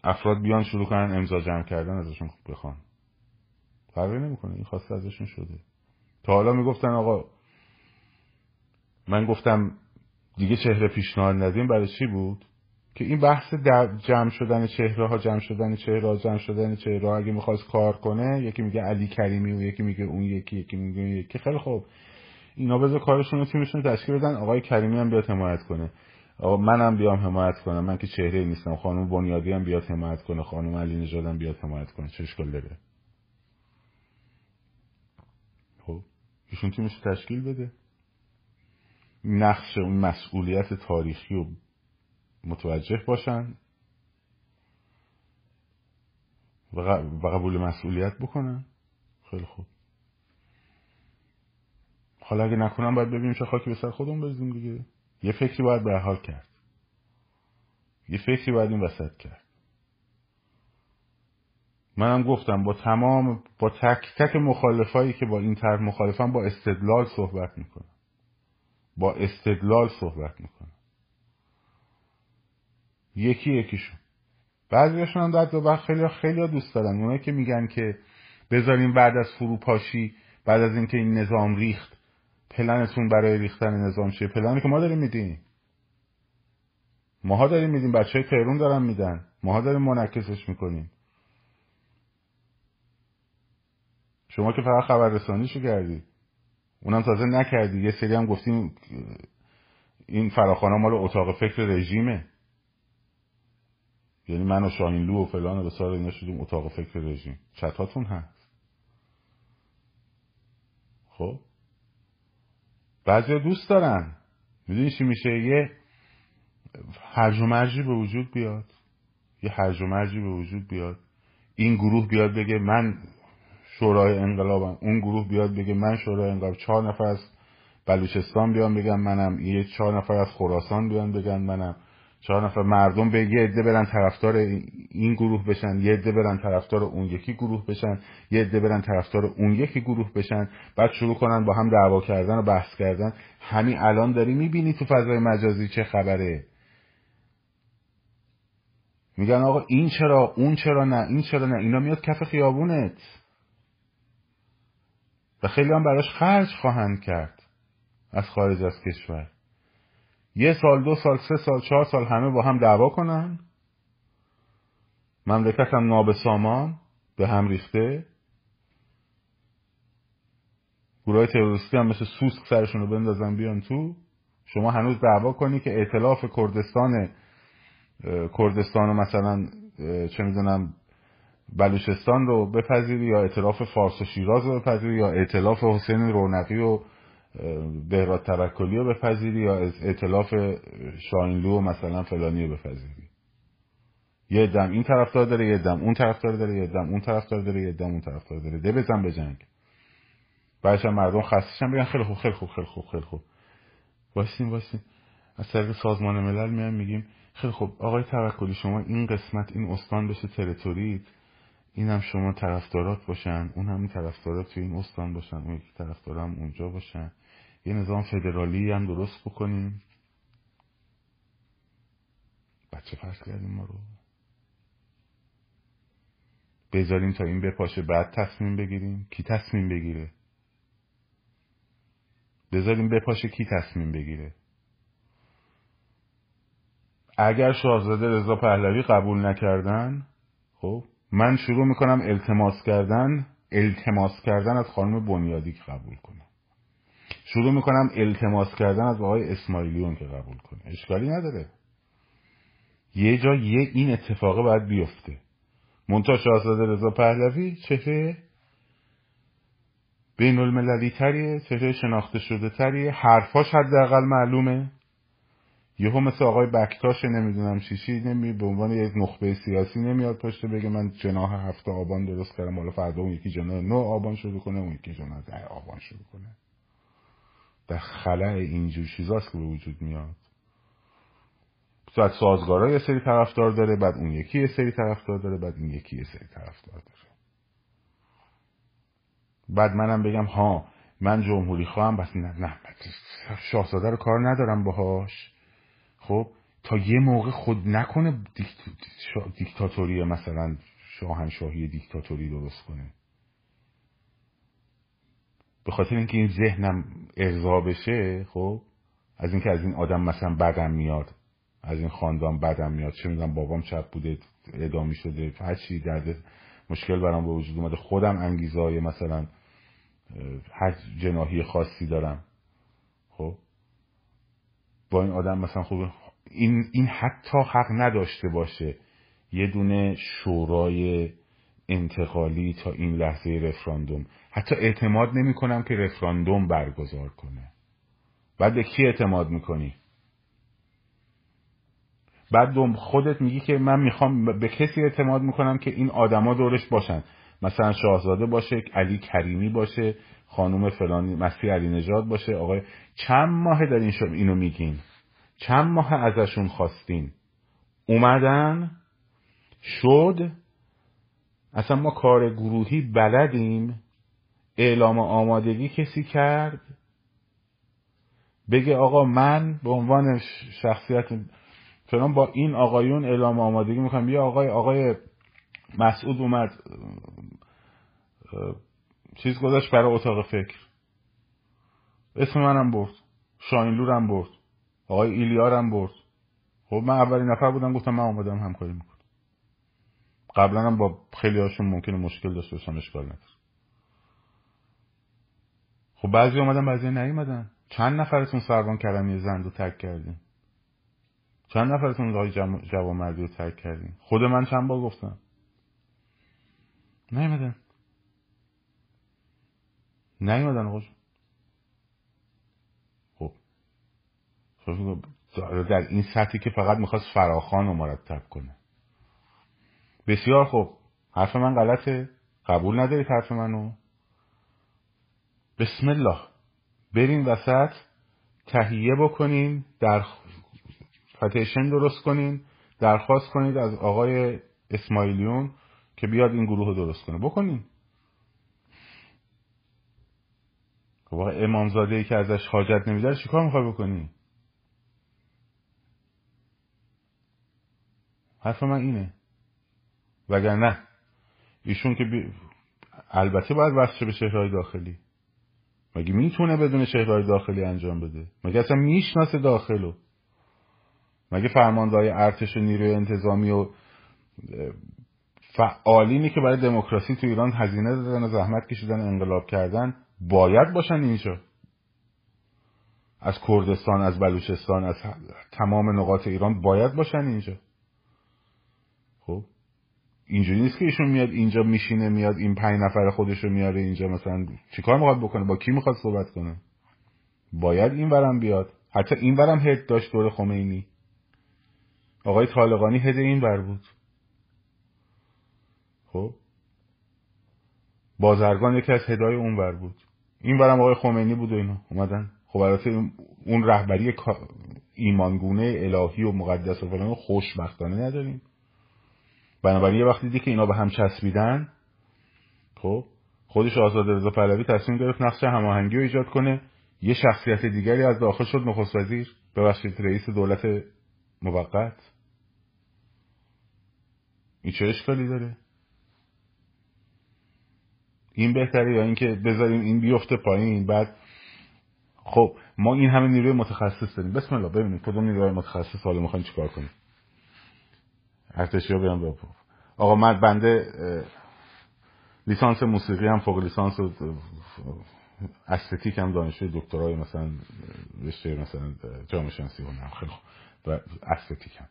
افراد بیان شروع کنن امضا جمع کردن ازشون بخوان. فرقی نمی‌کنه این خواسته ازشون شده. تا حالا می‌گفتن آقا من گفتم دیگه چهره پیشنهاد ندیم برای چی بود؟ که این بحث جمع شدن چهره ها جمع شدن چهره ها جمع شدن چهره ها اگه می‌خواست کار کنه یکی میگه علی کریمی و یکی میگه اون یکی یکی میگه اون یکی. خیلی خوب. اینا بذار کارشون رو تیمشون تشکیل بدن. آقای کریمی هم بیاد حمایت کنه. آقا منم بیام حمایت کنم. من که چهره نیستم. خانم بنیادی هم بیاد حمایت کنه. خانم علی نژاد هم بیاد حمایت کنه. چه اشکال داره؟ خب ایشون تیمش تشکیل بده. نقش اون مسئولیت تاریخی رو متوجه باشن و قبول مسئولیت بکنن. خیلی خوب. حالا اگه نکنم باید ببینیم چه خاکی به سر خودمون بریزیم دیگه. یه فکری باید به حال کرد. یه فکری باید این وسط کرد. منم گفتم با تمام با تک تک مخالفایی که با این طرح مخالفم با استدلال صحبت می‌کنم. با استدلال صحبت می‌کنم. یکی یکیشون. بعضیشون هم در دو خیلی خیلی دوست دارن. اونایی که میگن که بذاریم بعد از فروپاشی بعد از اینکه این نظام ریخت پلنتون برای ریختن نظام چیه؟ پلنی که ما داریم میدیم. ماها داریم میدیم بچه های تهرون دارن میدن. ماها داریم منعکسش می‌کنیم. شما که فقط خبر رسانیشو کردی؟ اونم تازه نکردی. یه سری هم گفتیم این فراخانه مال اتاق فکر رژیمه. یعنی من و شاهینلو و فلان و بسار اینا شدیم اتاق فکر رژیم. چتاتون هست. خب؟ بعضی دوست دارن. می‌دونی چی میشه؟ یه هرج و مرجی به وجود بیاد. یه هرج و مرجی به وجود بیاد. این گروه بیاد بگه من شورای انقلابم. اون گروه بیاد بگه من شورای انقلاب. چهار نفر از بلوچستان بیان بگن منم. یه چهار نفر از خراسان بیان بگن منم. چهار نفر مردم به یه عده برن طرفدار این گروه بشن یه عده برن طرفدار اون یکی گروه بشن یه عده برن طرفدار اون یکی گروه بشن. بعد شروع کنن با هم دعوا کردن و بحث کردن. همین الان داری می‌بینی تو فضای مجازی چه خبره؟ میگن آقا این چرا اون چرا نه این چرا نه اینا میاد کف خیابونت. و خیلی هم براش خرج خواهند کرد از خارج از کشور. یه سال دو سال سه سال چهار سال همه با هم دعوا کنن. مملکت هم نابسامان به هم ریخته. گروه تروریستی هم مثل سوسک سرشون رو بندازن بیان تو. شما هنوز دعوا کنی که اعتلاف کردستان کردستان و مثلا چه می‌دونم بلوچستان رو بپذیری یا اعتلاف فارس و شیراز رو بپذیری یا اعتلاف حسین رونقی و بهراد توکلی رو بپذیری یا اعتلاف شاینلو و مثلا فلانی رو بپذیری؟ یه دم این طرفدار داره یه دم اون طرفدار داره یه دم اون طرفدار داره یه دم اون طرفدار داره. ده بزن به جنگ. بعدش مردم خستشن بگن خیلی خوب خیلی خوب خیلی خوب خیلی خوب. واسین واسین از طریق سازمان ملل میایم میگیم خیلی خوب. آقای توکلی شما این قسمت این استان بشه territory ت این هم شما طرفدارات باشن اون هم طرفدارات توی این استان باشن اون یکی طرفدار هم اونجا باشن. یه نظام فدرالی هم درست بکنیم. بچه فرض کردیم ما رو. بذاریم تا این بپاشه بعد تصمیم بگیریم کی تصمیم بگیره. بذاریم بپاشه کی تصمیم بگیره. اگر شاهزاده رضا پهلوی قبول نکردن خب من شروع می‌کنم التماس کردن التماس کردن از خانم بنیادی که قبول کنه. شروع می‌کنم التماس کردن از آقای اسماعیلیون که قبول کنه. اشکالی نداره. یه جا یه این اتفاقه باید بیفته. منتها شاهزاده رضا پهلوی چهره بین المللی تریه چهره شناخته شده تریه. حرفاش حداقل معلومه. یهو مثل آقای بکتاش نمی‌دونم چی نمی به عنوان یک نخبه سیاسی نمیاد پشت بگه من جناح هفته آبان درست کردم حالا فردا اون یکی جناح نو آبان شروع کنه اون یکی جناح ده آبان شروع کنه. در خلع اینجور چیزاست که به وجود میاد. بعد سازگارا یه سری طرفدار داره بعد اون یکی یه سری طرفدار داره بعد این یکی یه سری طرفدار داره. بعد منم بگم ها من جمهوری خواهم بس نه نه شاهزاده رو کار ندارم باهاش. خب تا یه موقع خود نکنه دیکتاتوری مثلا شاهنشاهی دیکتاتوری درست کنه. به خاطر اینکه این ذهنم ارضا بشه خب از اینکه از این آدم مثلا بدم میاد از این خاندان بدم میاد چه می‌دونم بابام چپ بوده ادامی شده هر چی درد مشکل برام به وجود اومده خودم انگیزه های مثلا هر جناهی خاصی دارم خب. با این آدم مثلا خوب این, این حتی حق نداشته باشه یه دونه شورای انتقالی تا این لحظه رفراندوم. حتی اعتماد نمی کنم که رفراندوم برگزار کنه. بعد به کی اعتماد می‌کنی؟ بعد خودت میگی که من می‌خوام به کسی اعتماد می‌کنم که این آدما دورش باشن. مثلا شاهزاده باشه علی کریمی باشه خانوم فلانی مسیح علی نجات باشه. آقای چند ماه دارین شد اینو میگین؟ چند ماه ازشون خواستین؟ اومدن؟ شد؟ اصلا ما کار گروهی بلدیم اعلام آمادگی کسی کرد؟ بگه آقا من به عنوان شخصیت فلان با این آقایون اعلام آمادگی می‌کنم. بیا آقای آقای مسعود اومد چیز گذاشت برای اتاق فکر. اسم منم برد. شاینلورم برد. آقای ایلیارم برد. خب من اولین نفر بودم گفتم من اومدم همکاری می‌کنم. قبلا هم با خیلی هاشون ممکنه مشکل داشته باشم اشکال نداره. خب بعضی اومدن بعضی نیومدن. چند نفرتون سربان کردن یه زند رو ترک کردین؟ چند نفرتون آقای جوامردی رو ترک کردین؟ خود من چند بار گفتم. نیومدن. نیومدن آقا خب در این سطحی که فقط می‌خواست فراخان رو مرتب کنه. بسیار خوب. حرف من غلطه. قبول ندارید حرف منو. بسم الله. برین وسط. تهیه بکنین در پتیشن درست کنین درخواست کنید از آقای اسماعیلیون که بیاد این گروه رو درست کنه. بکنین خب امامزاده ای که ازش حاجت نمیداره چیکار می‌خوای بکنی؟ حرف من اینه. وگرنه ایشون که بی... البته باید وصل به شهرهای داخلی. مگه می‌تونه بدون شهرهای داخلی انجام بده؟ مگه اصلا می‌شناسه داخلو؟ مگه فرماندهای ارتش و نیروی انتظامی و فعالینی که برای دموکراسی تو ایران هزینه دادن و زحمت کشیدن انقلاب کردن باید باشن اینجا؟ از کردستان از بلوچستان از تمام نقاط ایران باید باشن اینجا. خب؟ اینجوری نیست که ایشون میاد اینجا میشینه میاد این پنج نفر خودش رو میاره اینجا مثلا چیکار می‌خواد بکنه؟ با کی می‌خواد صحبت کنه؟ باید این ورم بیاد. حتی این ورم هد داشت دور خمینی. آقای طالقانی هد این ور بود. خب؟ بازرگان یکی از هدای اونور بود. این برم آقای خمینی بود و اینا. اومدن. خب البته اون رهبری ایمانگونه الهی و مقدس و فلان خوشبختانه نداریم. بنابراین یه وقتی دیدی که اینا به هم چسبیدن. خب خودش آزاد رضا پهلوی تصمیم گرفت نقش هماهنگی رو ایجاد کنه. یه شخصیت دیگری از داخل شد نخست وزیر. ببخشید رئیس دولت موقت. این چه اشکالی داره؟ این بهتره یا اینکه بذاریم این بیفته پایین بعد خب ما این همه نیروی متخصص داریم. بسم الله ببینید کدوم نیروی متخصص حالا می‌خواین چیکار کنیم؟ ارتشی ها بیان آقا من بنده لیسانس موسیقی هم فوق لیسانس و استتیک هم دانشجوی دکترای مثلا رشته مثلا جامعه شناسی هنرم خیلی و استتیک هم.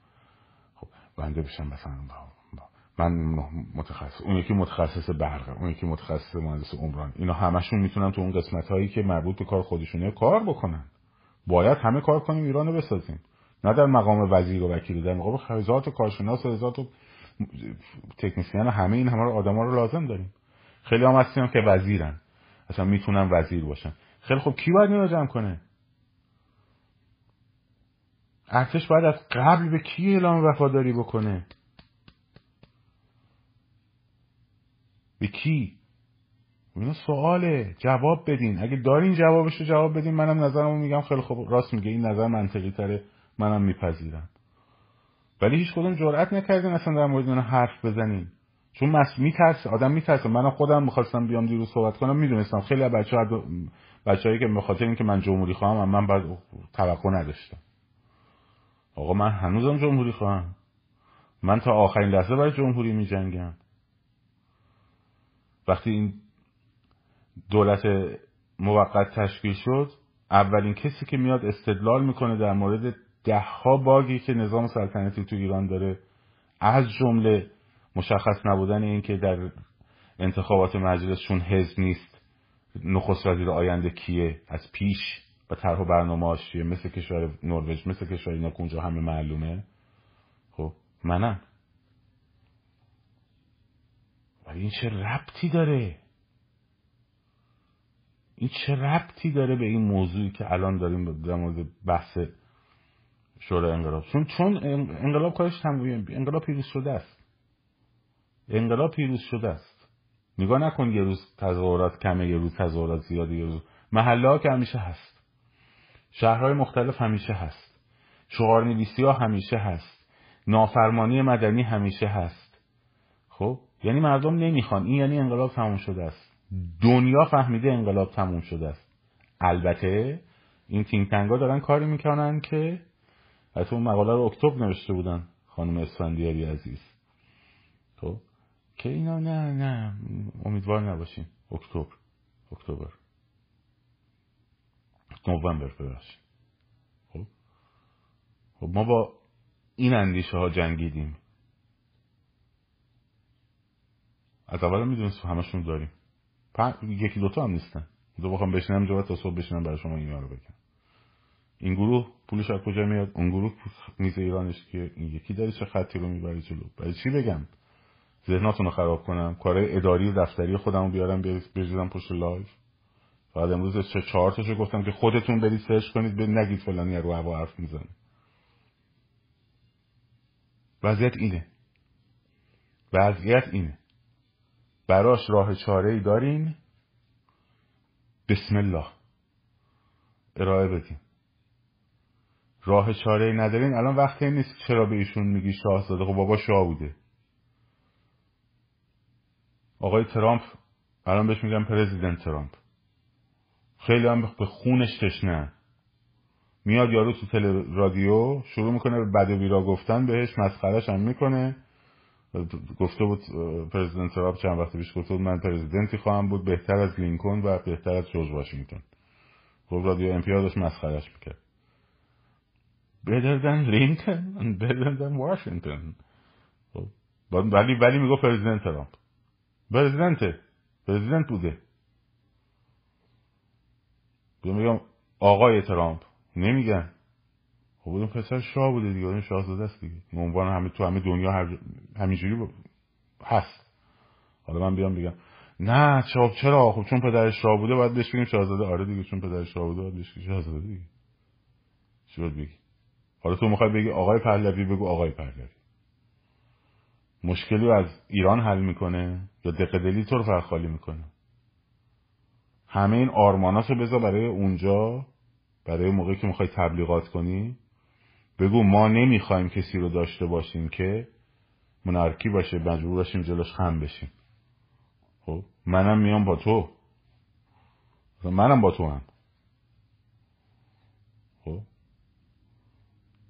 خب بنده بشم مثلا. من متخصص اون یکی متخصص برق اون یکی متخصص مهندس عمران. اینا همشون می‌تونن تو اون قسمت هایی که مربوط به کار خودشونه کار بکنن. باید همه کار کنیم ایران بسازیم. نه در مقام وزیر و وکیل در مقام هزار کارشناس و هزار تکنسیان همه این همه آدما رو لازم داریم. خیلی هم هستیم که وزیرن. اصلا می‌تونن وزیر باشن. خیلی خب کی باید اینو جمع کنه؟ ارتش باید از قبل به کی اعلام وفاداری بکنه؟ به کی؟ اینو سواله. جواب بدین. اگه دارین جوابش رو جواب بدین. منم نظرمو میگم. خیلی خوب راست میگه. این نظر منطقی تره. منم میپذیرم. ولی هیچ کدوم جرئت نکردین اصلا در مورد من حرف بزنین. چون مس میترسه آدم میترسه. من خودم می‌خواستم بیام دیروز صحبت کنم می‌دونستم خیلی از بچه ها بچه‌ای که بخاطر اینکه من جمهوری خواهم من بعد توقع نداشتم. آقا من هنوزم جمهوری خواهم. من تا آخرین لحظه برای جمهوری میجنگم. وقتی این دولت موقت تشکیل شد اولین کسی که میاد استدلال می‌کنه در مورد دهها باگی که نظام سلطنتی تو ایران داره. از جمله مشخص نبودن این که در انتخابات مجلس چون حزب نیست. نخست وزیر آینده کیه؟ از پیش و طرح و برنامه مثل کشور نروژ مثل کشور اینا اونجا همه معلومه. خب منم. ولی این چه ربطی داره؟ این چه ربطی داره به این موضوعی که الان داریم در مورد بحث شورای انقلاب. چون چون انقلاب کارش تمویم انقلاب پیروز شده است. انقلاب پیروز شده است. نگاه نکن یه روز تظاهرات کمه یه روز تظاهرات زیاده یه روز محله ها که همیشه هست. شهرهای مختلف همیشه هست. شعار نویسی ها همیشه هست. نافرمانی مدنی همیشه هست. خب؟ یعنی مردم نمی‌خوان. این یعنی انقلاب تموم شده است. دنیا فهمیده انقلاب تموم شده است. البته این تینگ دارن کاری می‌کنن که حتی اون مقاله رو اکتبر نوشته بودن خانم اسفندیاری عزیز. خب؟ که اینا نه نه امیدوار نباشین اکتبر اکتبر. نوامبر ببخشید. خب؟ خب ما با این اندیشه ها جنگیدیم. از اول می‌دونست همشون داریم. یکی دوتا هم نیستن. دو بخوام بشنم جواب تا صبح بشنم برای شما این رو بگم. این گروه پولش از کجا میاد؟ اون گروه میز ایرانش که این یکی داره چه خطی رو می‌بره جلو. برای چی بگم؟ ذهناتون رو خراب کنم. کارهای اداری و دفتری خودم رو بیارم بریزم پشت live فقط امروز چه چهار تاشو گفتم که خودتون برید سرچ کنید به نگید فلانی رو هوا حرف می‌زنه. وضعیت اینه. وضعیت اینه. براش راه چاره ای دارین بسم الله. ارائه بدین راه چاره ای ندارین الان وقتی نیست چرا به ایشون میگی شاهزاده؟ خب بابا شاه بوده. آقای ترامپ الان بهش میگم پرزیدنت ترامپ. خیلی هم به خونش تشنه. میاد یارو تو تل رادیو شروع می‌کنه بد و بیرا گفتن بهش مسخرش هم می‌کنه. گفته بود پرزیدنت ترامپ چند وقت پیش گفته بود من پرزیدنتی خواهم بود بهتر از لینکن و بهتر از جورج واشنگتن. گفت رادیو امپیا داشت مسخرش می‌کرد. Better than لینکن and better than واشنگتن ولی ولی می‌گفت پرزیدنت ترامپ. پرزیدنته پرزیدنت بوده. میگم آقای ترامپ. نمیگن. خب اون پسر شاه بوده دیگه. اون شاهزاده است دیگه. عنوان همه تو همه دنیا هر همینجوری هست. حالا من بیام بگم. نه چرا چرا؟ خب چون پدرش شاه بوده باید بهش بگیم شاهزاده. آره دیگه چون پدرش شاه بوده باید بهش شاهزاده دیگه. چی بگی حالا تو می‌خوای بگی آقای پهلوی بگو آقای پهلوی. مشکلی از ایران حل می‌کنه یا دقدلی تو رو فرخالی می‌کنه؟ همه این آرمانات رو بذار برای اونجا برای موقعی که می‌خوای تبلیغات کنی. بگو ما نمی‌خوایم کسی رو داشته باشیم که منارکی باشه مجبور باشیم جلوش خم بشیم. خب منم میام با تو. منم با تو هم خب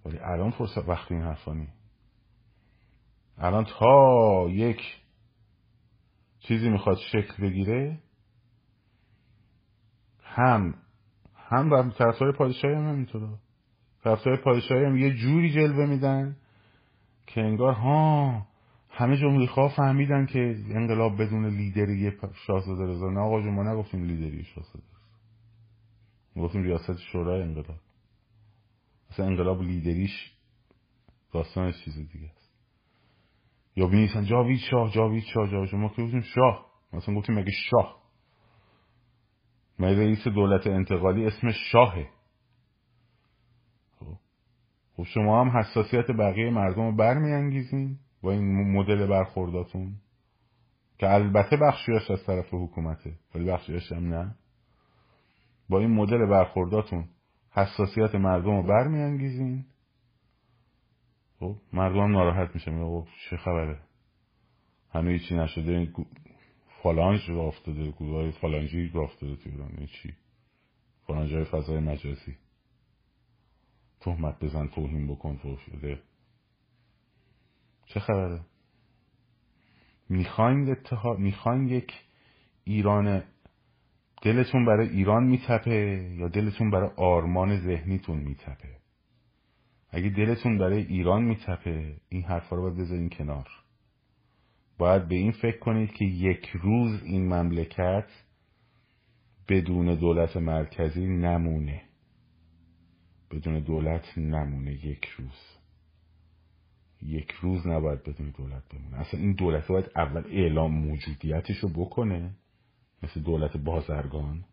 ولی الان فرصت وقتی این حرفا الان تا یک چیزی می‌خواد شکل بگیره هم هم طرفدار پادشاهی هم همینطوره طرفدار پادشاهی هم یه جوری جلوه میدن که انگار ها همه جمهوری خواه فهمیدن که انقلاب بدون لیدری شاهزاده رضا نه آقا ما نگفتیم لیدری شاهزاده گفتیم ریاست شورای انقلاب. مثلا انقلاب لیدریش داستان چیز دیگه است. یا بینیسن جاوید شاه جاوید شاه جاوید شاه ما که گفتیم شاه. مثلا گفتیم مگه شاه؟ مگه رئیس دولت انتقالی اسمش شاهه؟ خب شما هم حساسیت بقیه مردم رو برمیانگیزین با این مدل برخورداتون که البته بخشیاش از طرف حکومته ولی بخشیاش هم نه. با این مدل برخورداتون حساسیت مردم رو برمیانگیزین خب مردم ناراحت میشه میگه چه خبره؟ هنوز هیچی نشده فلانج را افتاده گروه فلانجی را افتاده توی ایران چی؟ فلانج های فضای مجازی. تهمت بزن توهین بکن فوش شده چه خبره؟ می‌خواین اتحاد می‌خواین یک ایران دلتون برای ایران میتپه یا دلتون برای آرمان ذهنیتون میتپه؟ اگه دلتون برای ایران میتپه این حرفا رو باید بذارین کنار. باید به این فکر کنید که یک روز این مملکت بدون دولت مرکزی نمونه. بدون دولت نمونه یک روز. یک روز نباید بدون دولت بمونه. اصلا این دولت باید اول اعلام موجودیتش رو بکنه. مثل دولت بازرگان.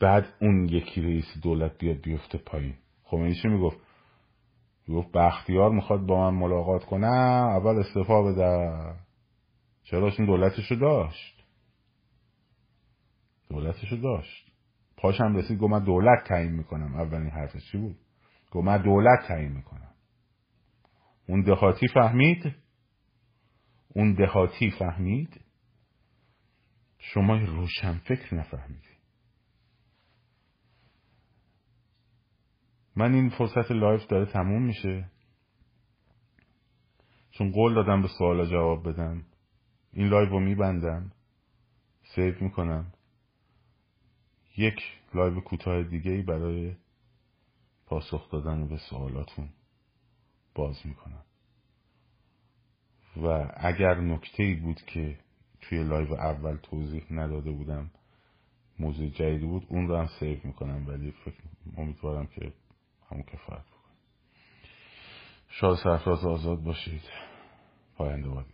بعد اون یکی رئیس دولت بیاد بیفته پایین. خمینی چی می‌گفت؟ می‌گفت بختیار می‌خواد با من ملاقات کنه. اول استعفا بده. چرا این دولتشو داشت؟ دولتشو داشت. پاشم رسید گفت من دولت تعیین می‌کنم. اولین حرفش چی بود؟ گفت من دولت تعیین می‌کنم. اون دهاتی فهمید؟ اون دهاتی فهمید؟ شما روشن فکر نفهمیدی. من این فرصت لایف داره تموم میشه. چون قول دادم به سوالا جواب بدم. این live رو میبندم. save می‌کنم. یک live کوتاه دیگه ای برای پاسخ دادن به سوالاتون باز می‌کنم. و اگر نکته ای بود که توی live اول توضیح نداده بودم موضوع جدیدی بود. اون رو هم save می‌کنم ولی فکر امیدوارم که همون کفایت بکنه شاد سرفراز آزاد باشید. پاینده باد